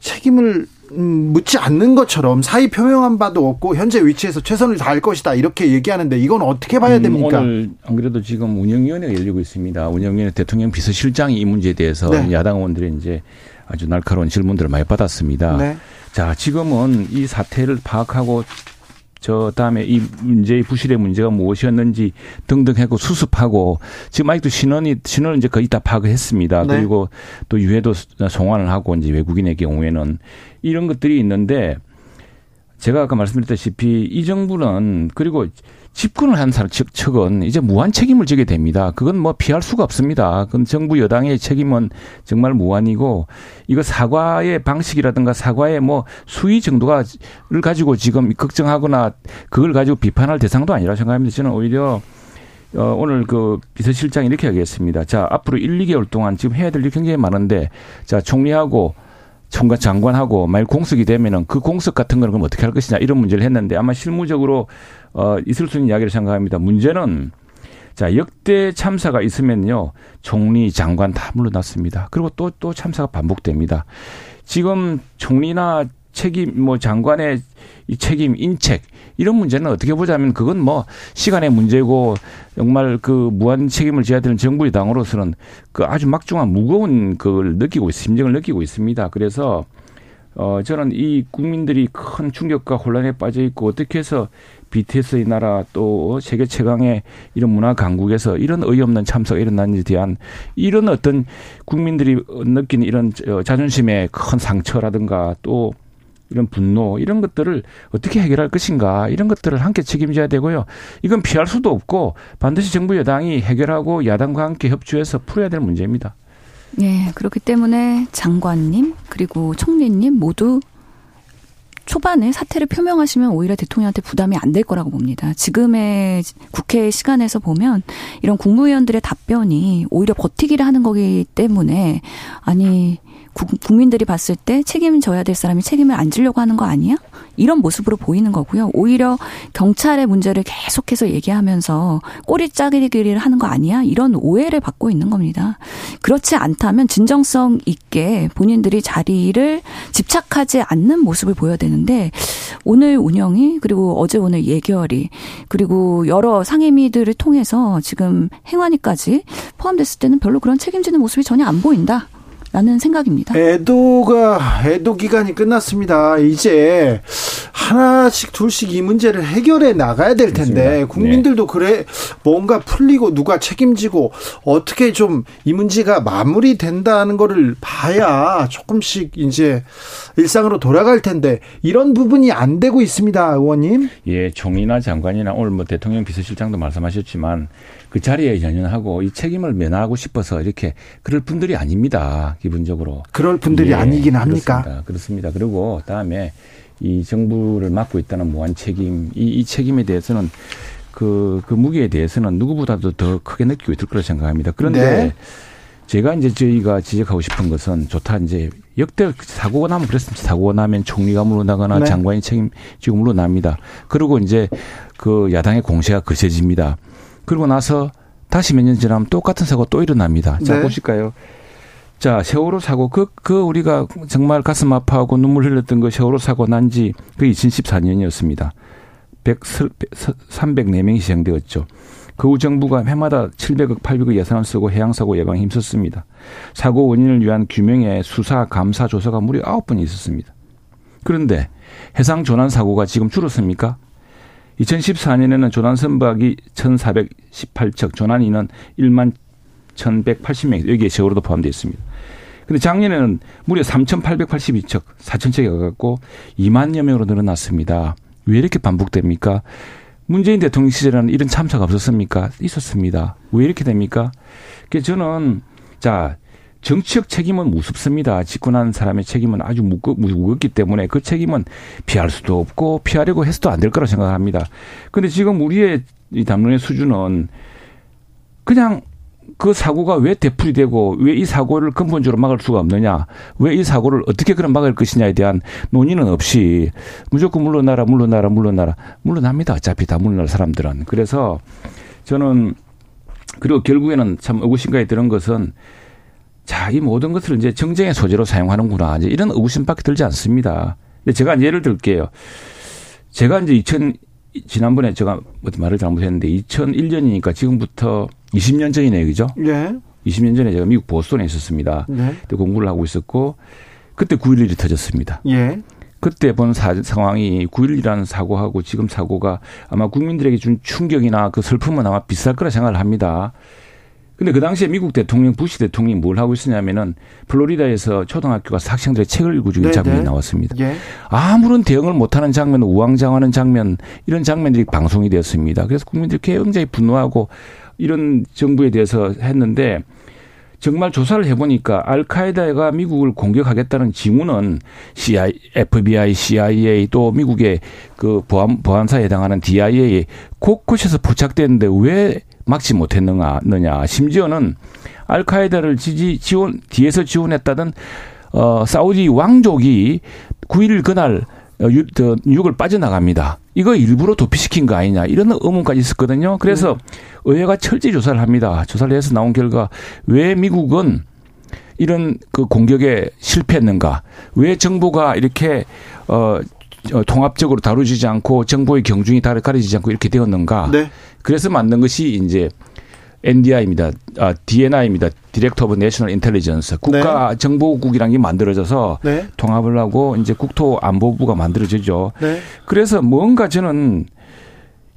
책임을 음, 묻지 않는 것처럼 사의 표명한 바도 없고 현재 위치에서 최선을 다할 것이다 이렇게 얘기하는데 이건 어떻게 봐야 음, 됩니까? 음, 오늘 안 그래도 지금 운영위원회가 열리고 있습니다. 운영위원회 대통령 비서실장이 이 문제에 대해서 네. 야당 의원들이 이제 아주 날카로운 질문들을 많이 받았습니다. 네. 자 지금은 이 사태를 파악하고 저 다음에 이 문제의 부실의 문제가 무엇이었는지 등등 하고 수습하고 지금 아직도 신원이 신원을 이제 거의 다 파악을 했습니다. 네. 그리고 또 유해도 송환을 하고 이제 외국인의 경우에는 이런 것들이 있는데 제가 아까 말씀드렸다시피 이 정부는 그리고 집권을 한 사람 측, 측은 이제 무한 책임을 지게 됩니다. 그건 뭐 피할 수가 없습니다. 그건 정부 여당의 책임은 정말 무한이고 이거 사과의 방식이라든가 사과의 뭐 수위 정도가를 가지고 지금 걱정하거나 그걸 가지고 비판할 대상도 아니라 생각합니다. 저는 오히려 어, 오늘 그 비서실장이 이렇게 하겠습니다. 자, 앞으로 1, 2개월 동안 지금 해야 될 일이 굉장히 많은데 자, 총리하고 총괄 장관하고 만약 공석이 되면은 그 공석 같은 거는 그럼 어떻게 할 것이냐 이런 문제를 했는데 아마 실무적으로 어 있을 수 있는 이야기를 생각합니다. 문제는 자 역대 참사가 있으면요 총리 장관 다 물러났습니다. 그리고 또또 참사가 반복됩니다. 지금 총리나 책임 뭐 장관의 이 책임 인책 이런 문제는 어떻게 보자면 그건 뭐 시간의 문제고 정말 그 무한 책임을 져야 되는 정부 여당으로서는 그 아주 막중한 무거운 그걸 느끼고 심정을 느끼고 있습니다. 그래서 어 저는 이 국민들이 큰 충격과 혼란에 빠져 있고 어떻게 해서 BTS의 나라 또 세계 최강의 이런 문화 강국에서 이런 어이없는 참사가 일어났는지에 대한 이런 어떤 국민들이 느끼는 이런 자존심의 큰 상처라든가 또 이런 분노 이런 것들을 어떻게 해결할 것인가 이런 것들을 함께 책임져야 되고요. 이건 피할 수도 없고 반드시 정부 여당이 해결하고 야당과 함께 협조해서 풀어야 될 문제입니다. 네, 그렇기 때문에 장관님 그리고 총리님 모두 초반에 사퇴를 표명하시면 오히려 대통령한테 부담이 안 될 거라고 봅니다. 지금의 국회 시간에서 보면 이런 국무위원들의 답변이 오히려 버티기를 하는 거기 때문에 아니 국민들이 봤을 때 책임져야 될 사람이 책임을 안 지려고 하는 거 아니야? 이런 모습으로 보이는 거고요. 오히려 경찰의 문제를 계속해서 얘기하면서 꼬리 짜기를 하는 거 아니야? 이런 오해를 받고 있는 겁니다. 그렇지 않다면 진정성 있게 본인들이 자리를 집착하지 않는 모습을 보여야 되는데 오늘 운영이 그리고 어제 오늘 예결이 그리고 여러 상임위들을 통해서 지금 행안위까지 포함됐을 때는 별로 그런 책임지는 모습이 전혀 안 보인다. 라는 생각입니다. 애도가 애도 기간이 끝났습니다. 이제 하나씩 둘씩 이 문제를 해결해 나가야 될 텐데 그렇습니다. 국민들도 네. 그래 뭔가 풀리고 누가 책임지고 어떻게 좀 이 문제가 마무리된다는 거를 봐야 조금씩 이제 일상으로 돌아갈 텐데 이런 부분이 안 되고 있습니다, 의원님. 예, 총리나 장관이나 오늘 뭐 대통령 비서실장도 말씀하셨지만 그 자리에 연연하고 이 책임을 면하고 싶어서 이렇게 그럴 분들이 아닙니다. 기본적으로. 그럴 분들이 예, 아니긴 합니까? 그렇습니다. 그렇습니다. 그리고 다음에 이 정부를 맡고 있다는 무한 책임, 이, 이 책임에 대해서는 그, 그 무게에 대해서는 누구보다도 더 크게 느끼고 있을 거라 생각합니다. 그런데 네. 제가 이제 저희가 지적하고 싶은 것은 좋다 이제 역대 사고가 나면 그랬습니다. 사고가 나면 총리가 물러나거나 네. 장관이 책임지고 물러납니다. 그리고 이제 그 야당의 공세가 거세집니다. 그리고 나서 다시 몇 년 지나면 똑같은 사고 또 일어납니다. 자, 네. 보실까요? 자, 세월호 사고, 그, 그 우리가 정말 가슴 아파하고 눈물 흘렸던 그 세월호 사고 난 지 그 2014년이었습니다. 100, 304명이 희생되었죠. 그 후 정부가 해마다 700억, 800억 예산을 쓰고 해양사고 예방에 힘썼습니다. 사고 원인을 위한 규명에 수사, 감사, 조사가 무려 9번이 있었습니다. 그런데 해상 조난 사고가 지금 줄었습니까? 2014년에는 조난 선박이 1,418척, 조난 인은 1만 1,180명, 여기에 세월호도 포함되어 있습니다. 근데 작년에는 무려 3,882척, 4,000척이 가깝고 2만여 명으로 늘어났습니다. 왜 이렇게 반복됩니까? 문재인 대통령 시절에는 이런 참사가 없었습니까? 있었습니다. 왜 이렇게 됩니까? 그 저는 자 정치적 책임은 무섭습니다. 집권한 사람의 책임은 아주 무거, 무겁기 때문에 그 책임은 피할 수도 없고 피하려고 해서도 안 될 거라 생각합니다. 그런데 지금 우리의 이 담론의 수준은 그냥 그 사고가 왜 되풀이 되고 왜 이 사고를 근본적으로 막을 수가 없느냐 왜 이 사고를 어떻게 그럼 막을 것이냐에 대한 논의는 없이 무조건 물러나라 물러나라 물러나라 물러납니다 어차피 다 물러날 사람들은 그래서 저는 그리고 결국에는 참 의구심까지 드는 것은 자, 이 모든 것을 이제 정쟁의 소재로 사용하는구나. 이제 이런 의구심밖에 들지 않습니다. 근데 제가 예를 들게요. 제가 이제 2000, 지난번에 제가 뭐 말을 잘못했는데 2001년이니까 지금부터 20년 전이네요. 그죠? 네. 20년 전에 제가 미국 보스턴에 있었습니다. 네. 그때 공부를 하고 있었고 그때 9.11이 터졌습니다. 예. 그때 본 사, 상황이 9.11이라는 사고하고 지금 사고가 아마 국민들에게 준 충격이나 그 슬픔은 아마 비쌀 거라 생각을 합니다. 근데 그 당시에 미국 대통령 부시 대통령이 뭘 하고 있었냐면은 플로리다에서 초등학교 가서 학생들의 책을 읽고 중인 장면이 나왔습니다. 예. 아무런 대응을 못하는 장면, 우왕좌왕하는 장면 이런 장면들이 방송이 되었습니다. 그래서 국민들이 굉장히 분노하고 이런 정부에 대해서 했는데 정말 조사를 해보니까 알카에다가 미국을 공격하겠다는 징후는 CIA, FBI, CIA 또 미국의 그 보안, 보안사에 해당하는 DIA 곳곳에서 포착됐는데 왜 막지 못했느냐. 심지어는 알카에다를 지지 지원 뒤에서 지원했다던 어 사우디 왕족이 9일 그날 어, 뉴욕을 빠져나갑니다. 이거 일부러 도피시킨 거 아니냐 이런 의문까지 있었거든요. 그래서 음. 의회가 철저히 조사를 합니다. 조사를 해서 나온 결과 왜 미국은 이런 그 공격에 실패했는가? 왜 정부가 이렇게 어 어, 통합적으로 다루지 않고 정보의 경중이 다르 가려지지 않고 이렇게 되었는가. 네. 그래서 만든 것이 이제 NDI입니다. 아, DNI입니다. Director of National Intelligence. 국가 네. 정보국이라는 게 만들어져서 네. 통합을 하고 이제 국토안보부가 만들어지죠. 네. 그래서 뭔가 저는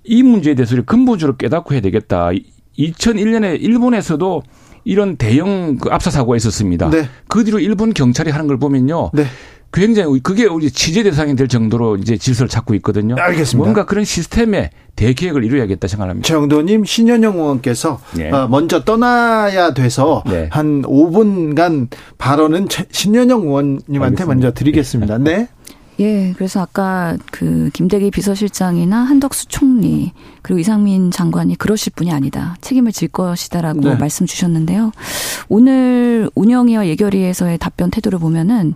이 문제에 대해서 근본적으로 깨닫고 해야 되겠다. 2001년에 일본에서도 이런 대형 그 압사 사고가 있었습니다. 네. 그 뒤로 일본 경찰이 하는 걸 보면요. 네. 굉장히 그게 우리 취재 대상이 될 정도로 이제 질서를 찾고 있거든요. 알겠습니다. 뭔가 그런 시스템에 대계획을 이루어야겠다 생각합니다. 정도님 신현영 의원께서 네. 먼저 떠나야 돼서 네. 한 5분간 발언은 신현영 의원님한테 알겠습니다. 먼저 드리겠습니다. 네. 예, 그래서 아까 그 김대기 비서실장이나 한덕수 총리 그리고 이상민 장관이 그러실 분이 아니다. 책임을 질 것이다라고 네. 말씀 주셨는데요. 오늘 운영위와 예결위에서의 답변 태도를 보면은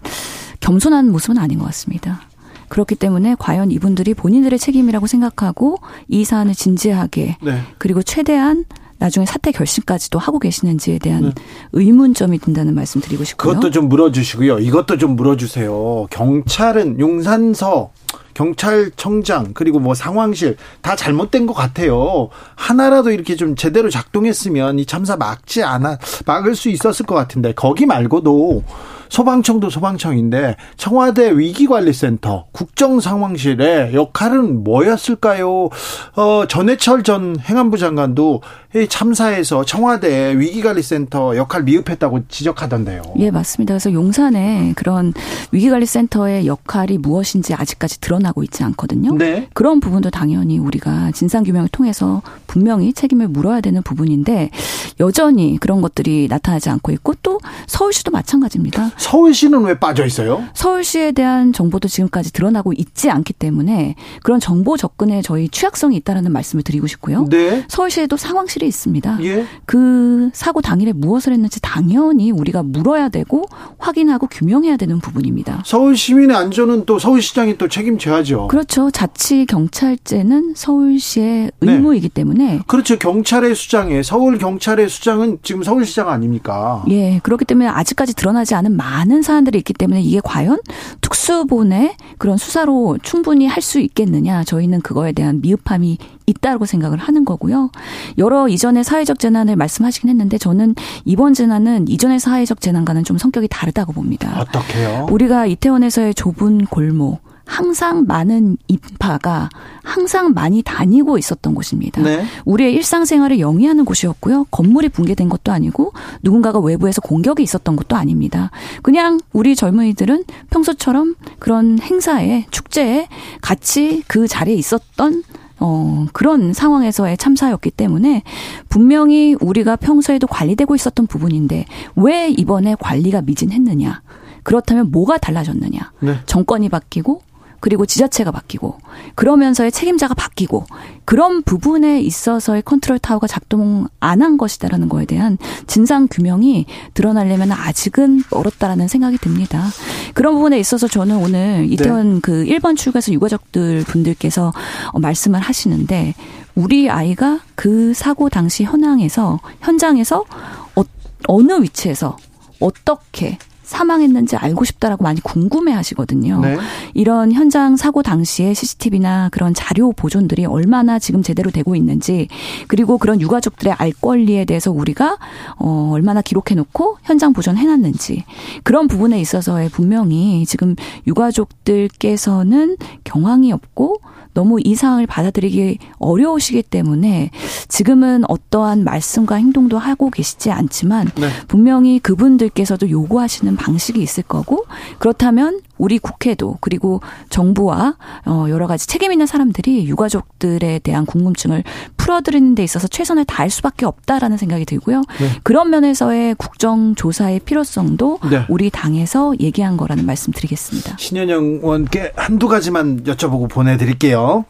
겸손한 모습은 아닌 것 같습니다. 그렇기 때문에 과연 이분들이 본인들의 책임이라고 생각하고 이 사안을 진지하게 네. 그리고 최대한 나중에 사퇴 결심까지도 하고 계시는지에 대한 네. 의문점이 든다는 말씀 드리고 싶고요. 그것도 좀 물어주시고요. 이것도 좀 물어주세요. 경찰은 용산서 경찰청장 그리고 뭐 상황실 다 잘못된 것 같아요. 하나라도 이렇게 좀 제대로 작동했으면 이 참사 막지 않아 막을 수 있었을 것 같은데 거기 말고도 소방청도 소방청인데 청와대 위기관리센터 국정상황실의 역할은 뭐였을까요? 어, 전해철 전 행안부 장관도 이 참사에서 청와대 위기관리센터 역할 미흡했다고 지적하던데요. 예, 맞습니다. 그래서 용산에 그런 위기관리센터의 역할이 무엇인지 아직까지 드러나고 있지 않거든요. 네. 그런 부분도 당연히 우리가 진상규명을 통해서 분명히 책임을 물어야 되는 부분인데 여전히 그런 것들이 나타나지 않고 있고 또 서울시도 마찬가지입니다. 서울시는 왜 빠져 있어요? 서울시에 대한 정보도 지금까지 드러나고 있지 않기 때문에 그런 정보 접근에 저희 취약성이 있다라는 말씀을 드리고 싶고요. 네. 서울시에도 상황실이 있습니다. 예. 그 사고 당일에 무엇을 했는지 당연히 우리가 물어야 되고 확인하고 규명해야 되는 부분입니다. 서울 시민의 안전은 또 서울시장이 또 책임져야죠. 그렇죠. 자치 경찰제는 서울시의 네. 의무이기 네. 때문에 그렇죠. 경찰의 수장에 서울 경찰의 수장은 지금 서울시장 아닙니까? 예. 그렇기 때문에 아직까지 드러나지 않은 많은 사안들이 있기 때문에 이게 과연 특수본의 그런 수사로 충분히 할 수 있겠느냐 저희는 그거에 대한 미흡함이 있다고 생각을 하는 거고요. 여러 이전의 사회적 재난을 말씀하시긴 했는데 저는 이번 재난은 이전의 사회적 재난과는 좀 성격이 다르다고 봅니다. 어떻게요? 우리가 이태원에서의 좁은 골목 항상 많은 인파가 항상 많이 다니고 있었던 곳입니다. 네. 우리의 일상생활을 영위하는 곳이었고요. 건물이 붕괴된 것도 아니고 누군가가 외부에서 공격이 있었던 것도 아닙니다. 그냥 우리 젊은이들은 평소처럼 그런 행사에 축제에 같이 그 자리에 있었던 어, 그런 상황에서의 참사였기 때문에 분명히 우리가 평소에도 관리되고 있었던 부분인데 왜 이번에 관리가 미진했느냐. 그렇다면 뭐가 달라졌느냐. 네. 정권이 바뀌고 그리고 지자체가 바뀌고 그러면서의 책임자가 바뀌고 그런 부분에 있어서의 컨트롤 타워가 작동 안 한 것이다라는 거에 대한 진상 규명이 드러나려면 아직은 멀었다라는 생각이 듭니다. 그런 부분에 있어서 저는 오늘 이태원 네. 그 1번 출구에서 유가족들 분들께서 어, 말씀을 하시는데 우리 아이가 그 사고 당시 현황에서 현장에서 어, 어느 위치에서 어떻게 사망했는지 알고 싶다라고 많이 궁금해 하시거든요. 네. 이런 현장 사고 당시에 CCTV나 그런 자료 보존들이 얼마나 지금 제대로 되고 있는지 그리고 그런 유가족들의 알 권리에 대해서 우리가 어 얼마나 기록해 놓고 현장 보존해 놨는지 그런 부분에 있어서의 분명히 지금 유가족들께서는 경황이 없고 너무 이 상황을 받아들이기 어려우시기 때문에 지금은 어떠한 말씀과 행동도 하고 계시지 않지만 네. 분명히 그분들께서도 요구하시는 방식이 있을 거고 그렇다면 우리 국회도 그리고 정부와 어 여러 가지 책임 있는 사람들이 유가족들에 대한 궁금증을 풀어드리는 데 있어서 최선을 다할 수밖에 없다라는 생각이 들고요. 네. 그런 면에서의 국정조사의 필요성도 네. 우리 당에서 얘기한 거라는 말씀 드리겠습니다. 신현영 의원께 한두 가지만 여쭤보고 보내드릴게요.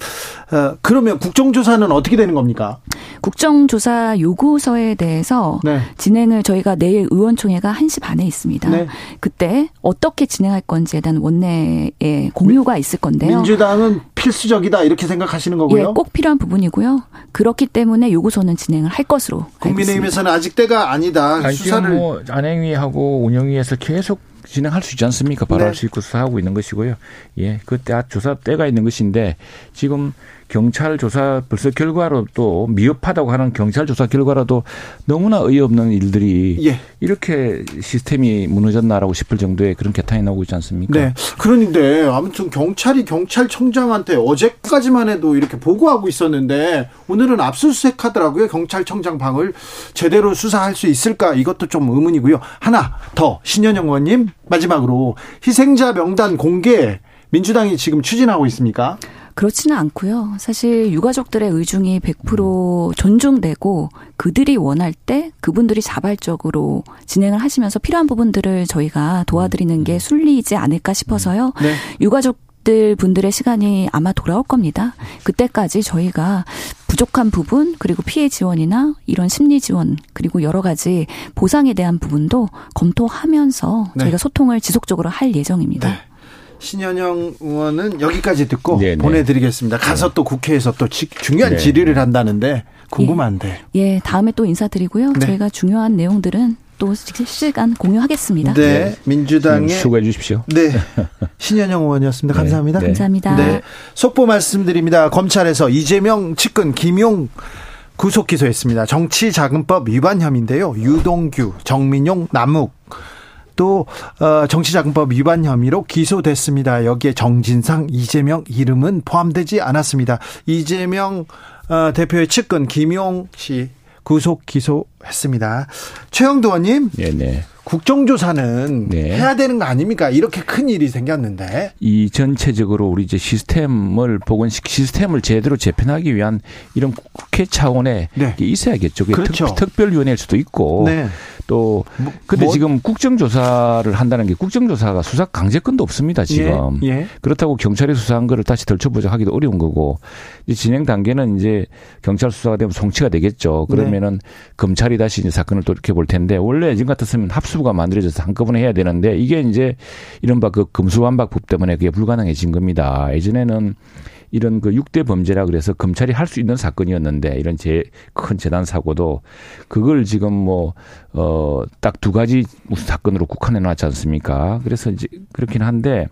어, 그러면 국정조사는 어떻게 되는 겁니까? 국정조사 요구서에 대해서 네. 진행을 저희가 내일 의원총회가 1시 반에 있습니다. 네. 그때 어떻게 진행할 건지에 대한 원내의 공유가 있을 건데요. 민주당은 필수적이다 이렇게 생각하시는 거고요. 예, 꼭 필요한 부분이고요. 그렇기 때문에 요구서는 진행을 할 것으로 국민의힘에서는 아직 때가 아니다. 아니, 수사를 뭐 안행위하고 운영위에서 계속 진행할 수 있지 않습니까? 발화할 네. 수 있고 수사하고 있는 것이고요. 예, 그때 조사 때가 있는 것인데 지금 경찰 조사 벌써 결과로 또 미흡하다고 하는 경찰 조사 결과라도 너무나 어이없는 일들이 예. 이렇게 시스템이 무너졌나라고 싶을 정도의 그런 개탄이 나오고 있지 않습니까? 네. 그런데 아무튼 경찰이 경찰청장한테 어제까지만 해도 이렇게 보고하고 있었는데 오늘은 압수수색 하더라고요. 경찰청장 방을 제대로 수사할 수 있을까 이것도 좀 의문이고요. 하나 더 신현영 의원님 마지막으로 희생자 명단 공개 민주당이 지금 추진하고 있습니까? 그렇지는 않고요. 사실 유가족들의 의중이 100% 존중되고 그들이 원할 때 그분들이 자발적으로 진행을 하시면서 필요한 부분들을 저희가 도와드리는 게 순리이지 않을까 싶어서요. 네. 유가족 들 분들의 시간이 아마 돌아올 겁니다. 그때까지 저희가 부족한 부분 그리고 피해 지원이나 이런 심리 지원 그리고 여러 가지 보상에 대한 부분도 검토하면서 네. 저희가 소통을 지속적으로 할 예정입니다. 네. 신현영 의원은 여기까지 듣고 네네. 네. 보내드리겠습니다. 가서 네. 또 국회에서 또 지, 중요한 네. 질의를 한다는데 궁금한데. 예, 예 다음에 또 인사드리고요. 네. 저희가 중요한 내용들은 또 실시간 공유하겠습니다. 네, 네. 민주당의 수고해 주십시오. 네, 신현영 의원이었습니다. 네. 감사합니다. 네. 감사합니다. 네, 속보 말씀드립니다. 검찰에서 이재명 측근 김용 구속 기소했습니다. 정치자금법 위반 혐의인데요. 유동규, 정민용, 남욱 또 어, 정치자금법 위반 혐의로 기소됐습니다. 여기에 정진상, 이재명 이름은 포함되지 않았습니다. 이재명 어, 대표의 측근 김용 씨 구속 기소했습니다. 최영도 의원님. 네네. 국정조사는 네. 해야 되는 거 아닙니까? 이렇게 큰 일이 생겼는데. 이 전체적으로 우리 이제 시스템을 복원식 시스템을 제대로 재편하기 위한 이런 국회 차원의 네. 있어야겠죠. 그렇죠. 특, 별위원회일 수도 있고. 네. 또 뭐, 근데 뭐, 지금 국정조사를 한다는 게 국정조사가 수사 강제권도 없습니다 지금 예, 예. 그렇다고 경찰이 수사한 거를 다시 덜쳐보자 하기도 어려운 거고 이제 진행 단계는 이제 경찰 수사가 되면 송치가 되겠죠 그러면은 네. 검찰이 다시 이제 사건을 돌이켜 볼 텐데 원래 지금 같았으면 합 수부가 만들어져서 한꺼번에 해야 되는데 이게 이제 이른바 그 금수완박법 때문에 그게 불가능해진 겁니다 예전에는 이런 그 6대 범죄라 그래서 검찰이 할 수 있는 사건이었는데 이런 제 큰 재단 사고도 그걸 지금 뭐, 어, 딱 두 가지 무슨 사건으로 국한해 놨지 않습니까? 그래서 이제 그렇긴 한데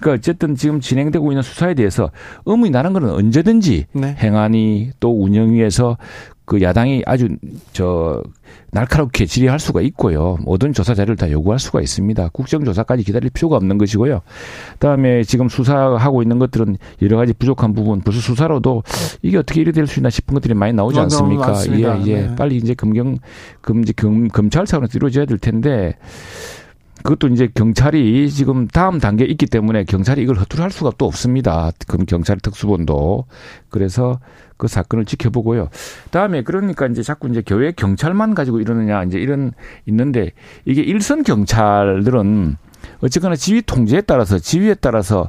그러니까 어쨌든 지금 진행되고 있는 수사에 대해서 의문이 나는 거는 언제든지 네. 행안위 또 운영위에서 그 야당이 아주 저 날카롭게 질의할 수가 있고요. 모든 조사 자료를 다 요구할 수가 있습니다. 국정조사까지 기다릴 필요가 없는 것이고요. 그다음에 지금 수사하고 있는 것들은 여러 가지 부족한 부분, 벌써 수사로도 이게 어떻게 이래 될 수 있나 싶은 것들이 많이 나오지 않습니까? 예, 예. 네. 빨리 이제 검경 금 검, 검찰 차원에서 이루어져야 될 텐데 그것도 이제 경찰이 지금 다음 단계에 있기 때문에 경찰이 이걸 허투루 할 수가 또 없습니다. 그럼 경찰 특수본도. 그래서 그 사건을 지켜보고요. 다음에 그러니까 이제 자꾸 이제 교회 경찰만 가지고 이러느냐 이제 이런 있는데 이게 일선 경찰들은 어쨌거나 지휘 통제에 따라서 지휘에 따라서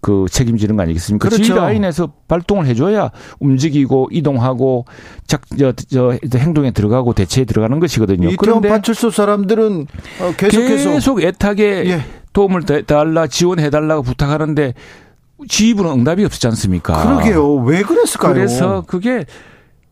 그 책임지는 거 아니겠습니까? 그렇죠. 지휘 라인에서 발동을 해줘야 움직이고 이동하고 작, 저, 저, 행동에 들어가고 대체에 들어가는 것이거든요. 그런데 파출소 사람들은 어, 계속해서 계속 애타게 예. 도움을 달라 지원해달라고 부탁하는데 지휘부는 응답이 없었지 않습니까? 그러게요. 왜 그랬을까요? 그래서 그게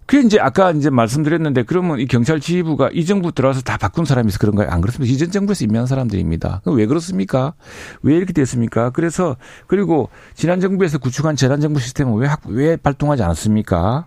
그게 이제 아까 이제 말씀드렸는데 그러면 이 경찰 지휘부가 이 정부 들어와서 다 바꾼 사람이서 그런가요? 안 그렇습니다. 이전 정부에서 임명한 사람들입니다. 왜 그렇습니까? 왜 이렇게 됐습니까? 그래서 그리고 지난 정부에서 구축한 재난 정부 시스템은 왜, 왜 발동하지 않았습니까?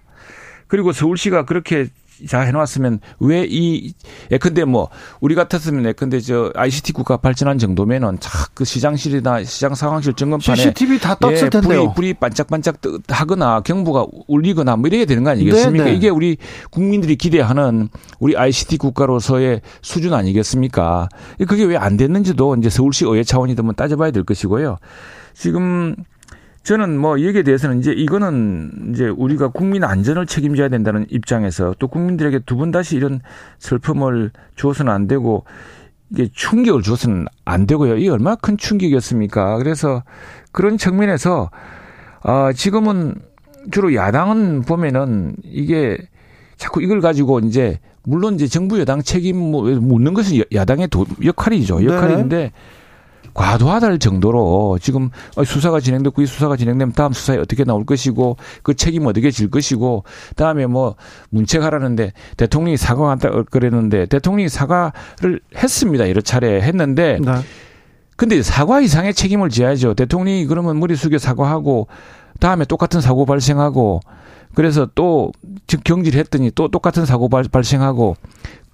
그리고 서울시가 그렇게 자 해놨으면 왜 이 예컨대 뭐 우리 같았으면 예컨대 저 ICT 국가 발전한 정도면은 착그 시장실이나 시장 상황실 점검판에 CCTV 다 떴을 예, 텐데요. 불이, 불이 반짝반짝 하거나 경보가 울리거나 뭐 이래야 되는 거 아니겠습니까? 네네. 네. 이게 우리 국민들이 기대하는 우리 ICT 국가로서의 수준 아니겠습니까? 그게 왜 안 됐는지도 이제 서울시 의회 차원이든 뭐 따져봐야 될 것이고요. 지금 저는 뭐 여기에 대해서는 이제 이거는 이제 우리가 국민 안전을 책임져야 된다는 입장에서 또 국민들에게 두 번 다시 이런 슬픔을 주어서는 안 되고 이게 충격을 주어서는 안 되고요. 이게 얼마나 큰 충격이었습니까? 그래서 그런 측면에서 아 지금은 주로 야당은 보면은 이게 자꾸 이걸 가지고 이제 물론 이제 정부 여당 책임 뭐 묻는 것은 야당의 역할이죠. 역할인데 네. 과도하다를 정도로 지금 수사가 진행됐고 이 수사가 진행되면 다음 수사에 어떻게 나올 것이고 그 책임 어떻게 질 것이고 다음에 뭐 문책하라는데 대통령이 사과한다 그랬는데 대통령이 사과를 했습니다. 여러 차례 했는데 네. 근데 사과 이상의 책임을 져야죠. 대통령이 그러면 머리 숙여 사과하고 다음에 똑같은 사고 발생하고 그래서 또 경질을 했더니 또 똑같은 사고 발생하고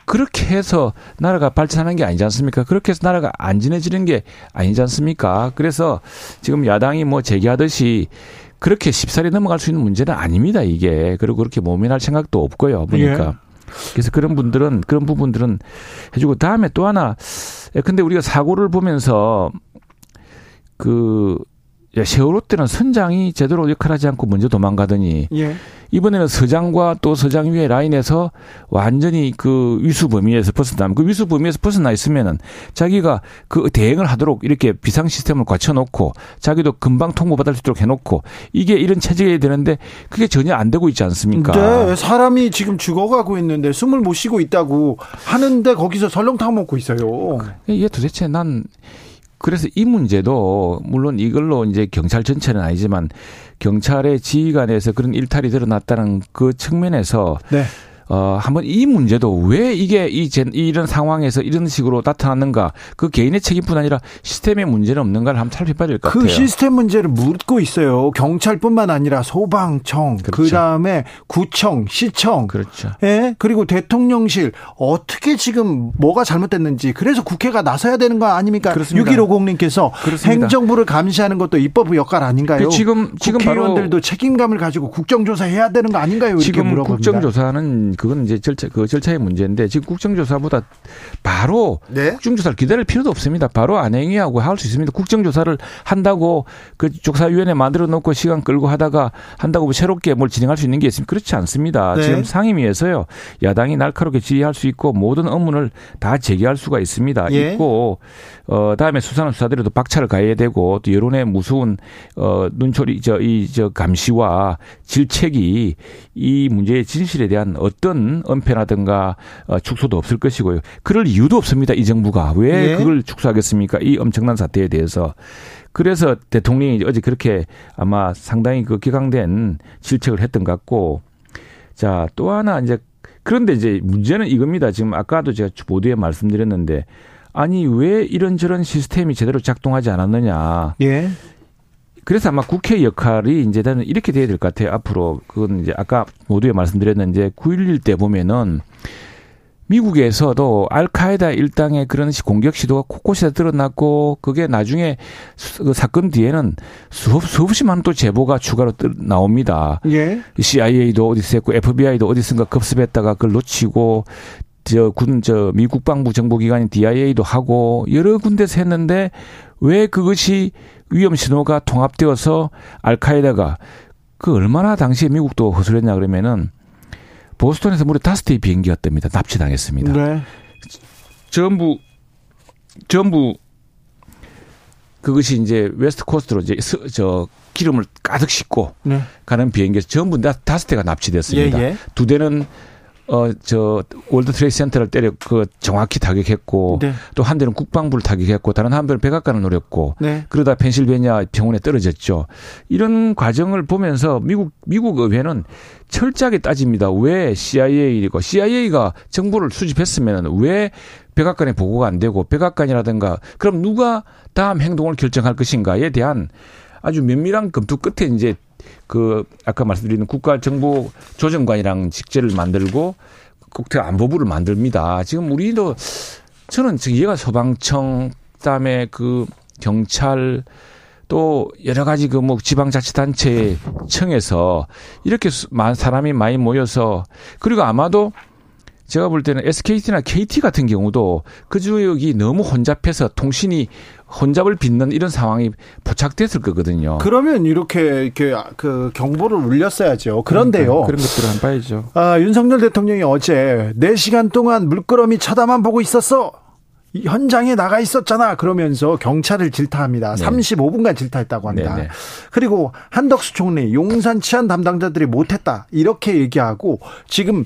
그렇게 해서 나라가 발전하는 게 아니지 않습니까? 그렇게 해서 나라가 안진해지는 게 아니지 않습니까? 그래서 지금 야당이 뭐 제기하듯이 그렇게 쉽사리 넘어갈 수 있는 문제는 아닙니다, 이게. 그리고 그렇게 모면할 생각도 없고요, 보니까. 예. 그래서 그런 분들은, 그런 부분들은 해주고, 다음에 또 하나, 근데 우리가 사고를 보면서 그 세월호 때는 선장이 제대로 역할하지 않고 먼저 도망가더니 예. 이번에는 서장과 또 서장 위에 라인에서 완전히 그 위수 범위에서 벗어나면 그 위수 범위에서 벗어나 있으면은 자기가 그 대행을 하도록 이렇게 비상 시스템을 갖춰놓고 자기도 금방 통보받을 수 있도록 해놓고 이게 이런 체제가 되는데 그게 전혀 안 되고 있지 않습니까? 네, 사람이 지금 죽어가고 있는데 숨을 못 쉬고 있다고 하는데 거기서 설렁탕 먹고 있어요. 이게 도대체 난 그래서 이 문제도 물론 이걸로 이제 경찰 전체는 아니지만 경찰의 지휘관에서 그런 일탈이 드러났다는 그 측면에서 네. 어, 한번 이 문제도 왜 이게 이, 이런 상황에서 이런 식으로 나타났는가 그 개인의 책임뿐 아니라 시스템의 문제는 없는가를 한번 살펴봐야 될것그 같아요. 그 시스템 문제를 묻고 있어요. 경찰뿐만 아니라 소방청, 그렇죠. 그다음에 구청, 시청, 그렇죠. 예, 그리고 대통령실 어떻게 지금 뭐가 잘못됐는지 그래서 국회가 나서야 되는 거 아닙니까? 그렇습니다. 6150님께서 그렇습니다. 행정부를 감시하는 것도 입법 역할 아닌가요? 그 지금 지금 국회의원들도 책임감을 가지고 국정조사 해야 되는 거 아닌가요? 지금 물어봅니다. 국정조사는 그건 이제 절차 그 절차의 문제인데 지금 국정조사보다 바로 네? 국정조사를 기다릴 필요도 없습니다. 바로 안행위하고 할 수 있습니다. 국정조사를 한다고 그 조사위원회 만들어 놓고 시간 끌고 하다가 한다고 뭐 새롭게 뭘 진행할 수 있는 게 있으면 그렇지 않습니다. 네. 지금 상임위에서요 야당이 날카롭게 질의할 수 있고 모든 업무를 다 제기할 수가 있습니다. 예. 있고 어 다음에 수사는 수사대로도 박차를 가해야 되고 또 여론의 무서운 어 눈초리 저이저 감시와 질책이 이 문제의 진실에 대한 어떤 은폐라든가 어, 축소도 없을 것이고요. 그럴 이유도 없습니다. 이 정부가 왜 네. 그걸 축소하겠습니까? 이 엄청난 사태에 대해서. 그래서 대통령이 어제 그렇게 아마 상당히 그 기강된 질책을 했던 것 같고 자, 또 하나 이제 그런데 이제 문제는 이겁니다. 지금 아까도 제가 보도에 말씀드렸는데 아니 왜 이런저런 시스템이 제대로 작동하지 않았느냐. 예. 그래서 아마 국회 역할이 이제 는 이렇게 돼야 될 것 같아요. 앞으로 그건 이제 아까 모두에 말씀드렸는데 9.11 때 보면은 미국에서도 알카에다 일당의 그런 공격 시도가 곳곳에 드러났고 그게 나중에 그 사건 뒤에는 수업 수없이 많은 또 제보가 추가로 나옵니다. 예. CIA도 어디서 했고 FBI도 어디선가 급습했다가 그걸 놓치고 저 군 저 미 국 방부 정보기관인 DIA도 하고 여러 군데서 했는데 왜 그것이 위험 신호가 통합되어서 알카에다가 그 얼마나 당시에 미국도 허술했냐 그러면은 보스턴에서 무려 다섯 대의 비행기가 뜹니다. 납치당했습니다. 네. 전부 전부 그것이 이제 West Coast로 이제 저 기름을 가득 싣고 네. 가는 비행기에서 전부 다섯 대가 납치됐습니다. 예, 예. 두 대는 어, 저, World Trade Center를 때려, 그, 정확히 타격했고, 네. 또한 대는 국방부를 타격했고, 다른 한 대는 백악관을 노렸고, 네. 그러다 펜실베니아 평원에 떨어졌죠. 이런 과정을 보면서 미국, 미국 의회는 철저하게 따집니다. 왜 CIA이고, CIA가 정보를 수집했으면 왜 백악관에 보고가 안 되고, 백악관이라든가, 그럼 누가 다음 행동을 결정할 것인가에 대한 아주 면밀한 검토 끝에 이제 그 아까 말씀드린 국가 정보 조정관이랑 직제를 만들고 국회 안보부를 만듭니다. 지금 우리도 저는 지금 얘가 소방청 그다음에 그 경찰 또 여러 가지 그 뭐 지방자치단체 청에서 이렇게 사람이 많이 모여서 그리고 아마도 제가 볼 때는 SKT나 KT 같은 경우도 그 지역이 너무 혼잡해서 통신이 혼잡을 빚는 이런 상황이 포착됐을 거거든요. 그러면 이렇게 이렇게 그 경보를 울렸어야죠. 그런데요. 그런 것들을 한번 봐야죠. 아, 윤석열 대통령이 어제 4시간 동안 물끄러미 쳐다만 보고 있었어. 현장에 나가 있었잖아. 그러면서 경찰을 질타합니다. 네. 35분간 질타했다고 합니다. 네, 네. 그리고 한덕수 총리 용산 치안 담당자들이 못했다. 이렇게 얘기하고 지금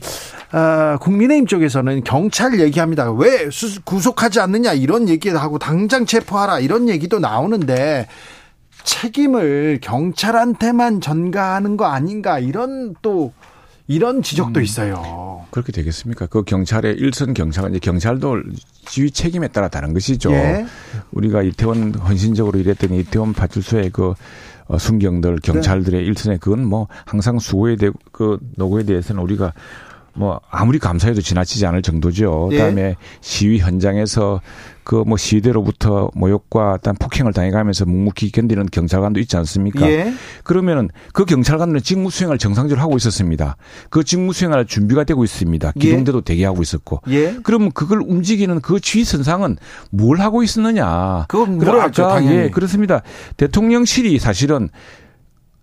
어, 국민의힘 쪽에서는 경찰 얘기합니다. 왜 구속하지 않느냐 이런 얘기도 하고 당장 체포하라 이런 얘기도 나오는데 책임을 경찰한테만 전가하는 거 아닌가 이런 또 이런 지적도 음, 있어요. 그렇게 되겠습니까? 그 경찰의 일선 경찰은 이제 경찰도 지휘 책임에 따라 다른 것이죠. 예. 우리가 이태원 헌신적으로 일했던 이태원 파출소의 그 어, 순경들 경찰들의 네. 일선에 그건 뭐 항상 수고에 대그 노고에 대해서는 우리가 뭐 아무리 감사해도 지나치지 않을 정도죠. 예. 그다음에 시위 현장에서 그 뭐 시위대로부터 모욕과 어떤 폭행을 당해가면서 묵묵히 견디는 경찰관도 있지 않습니까? 예. 그러면은 그 경찰관들은 직무 수행을 정상적으로 하고 있었습니다. 그 직무 수행할 준비가 되고 있습니다. 예. 기동대도 예. 대기하고 있었고. 예. 그러면 그걸 움직이는 그 지휘 선상은 뭘 하고 있었느냐? 그건 물어야죠, 당연히. 예, 그렇습니다. 대통령실이 사실은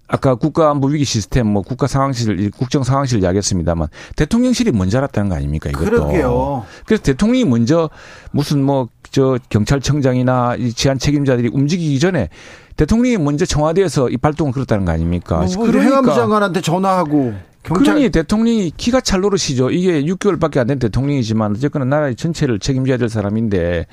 아까 국가 안보 위기 시스템, 뭐 국가 상황실, 국정 상황실 이야기했습니다만 대통령실이 먼저 알았다는 거 아닙니까 이것도. 그러게요. 그래서 대통령이 먼저 무슨 뭐 저 경찰청장이나 이 치안 책임자들이 움직이기 전에 대통령이 먼저 청와대에서 이 발동을 그렇다는 거 아닙니까? 뭐, 뭐 그러니까 행안부 장관한테 전화하고 경찰... 그러니 대통령이 기가 찰 노릇이죠. 이게 6개월밖에 안 된 대통령이지만 어쨌거나 나라의 전체를 책임져야 될 사람인데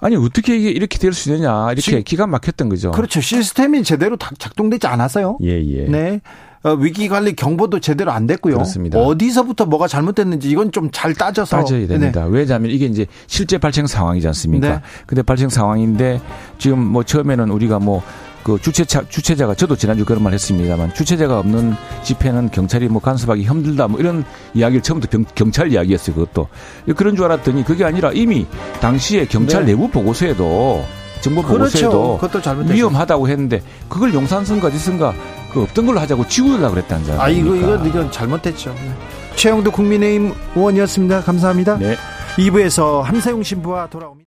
아니 어떻게 이게 이렇게 될 수 있느냐 이렇게 지, 기가 막혔던 거죠. 그렇죠. 시스템이 제대로 작동되지 않았어요. 예 예. 네. 어, 위기 관리 경보도 제대로 안 됐고요. 그렇습니다. 어디서부터 뭐가 잘못됐는지 이건 좀 잘 따져서 따져야 됩니다. 네. 왜냐하면 이게 이제 실제 발생 상황이지 않습니까? 네. 근데 발생 상황인데 지금 뭐 처음에는 우리가 뭐 그 주체차, 주체자가 저도 지난주 그런 말 했습니다만 주체자가 없는 집회는 경찰이 뭐 간섭하기 힘들다 뭐 이런 이야기를 처음부터 병, 경찰 이야기였어요 그것도 그런 줄 알았더니 그게 아니라 이미 당시에 경찰 네. 내부 보고서에도 정보 보고서에도 그렇죠. 위험하다고 했는데 그걸 용산선가 어디선가 그 없던 걸로 하자고 지우려고 그랬다는 줄. 아 이거 이거 이건 잘못했죠. 네. 최영도 국민의힘 의원이었습니다. 감사합니다. 네. 2부에서 함세웅 신부와 돌아옵니다.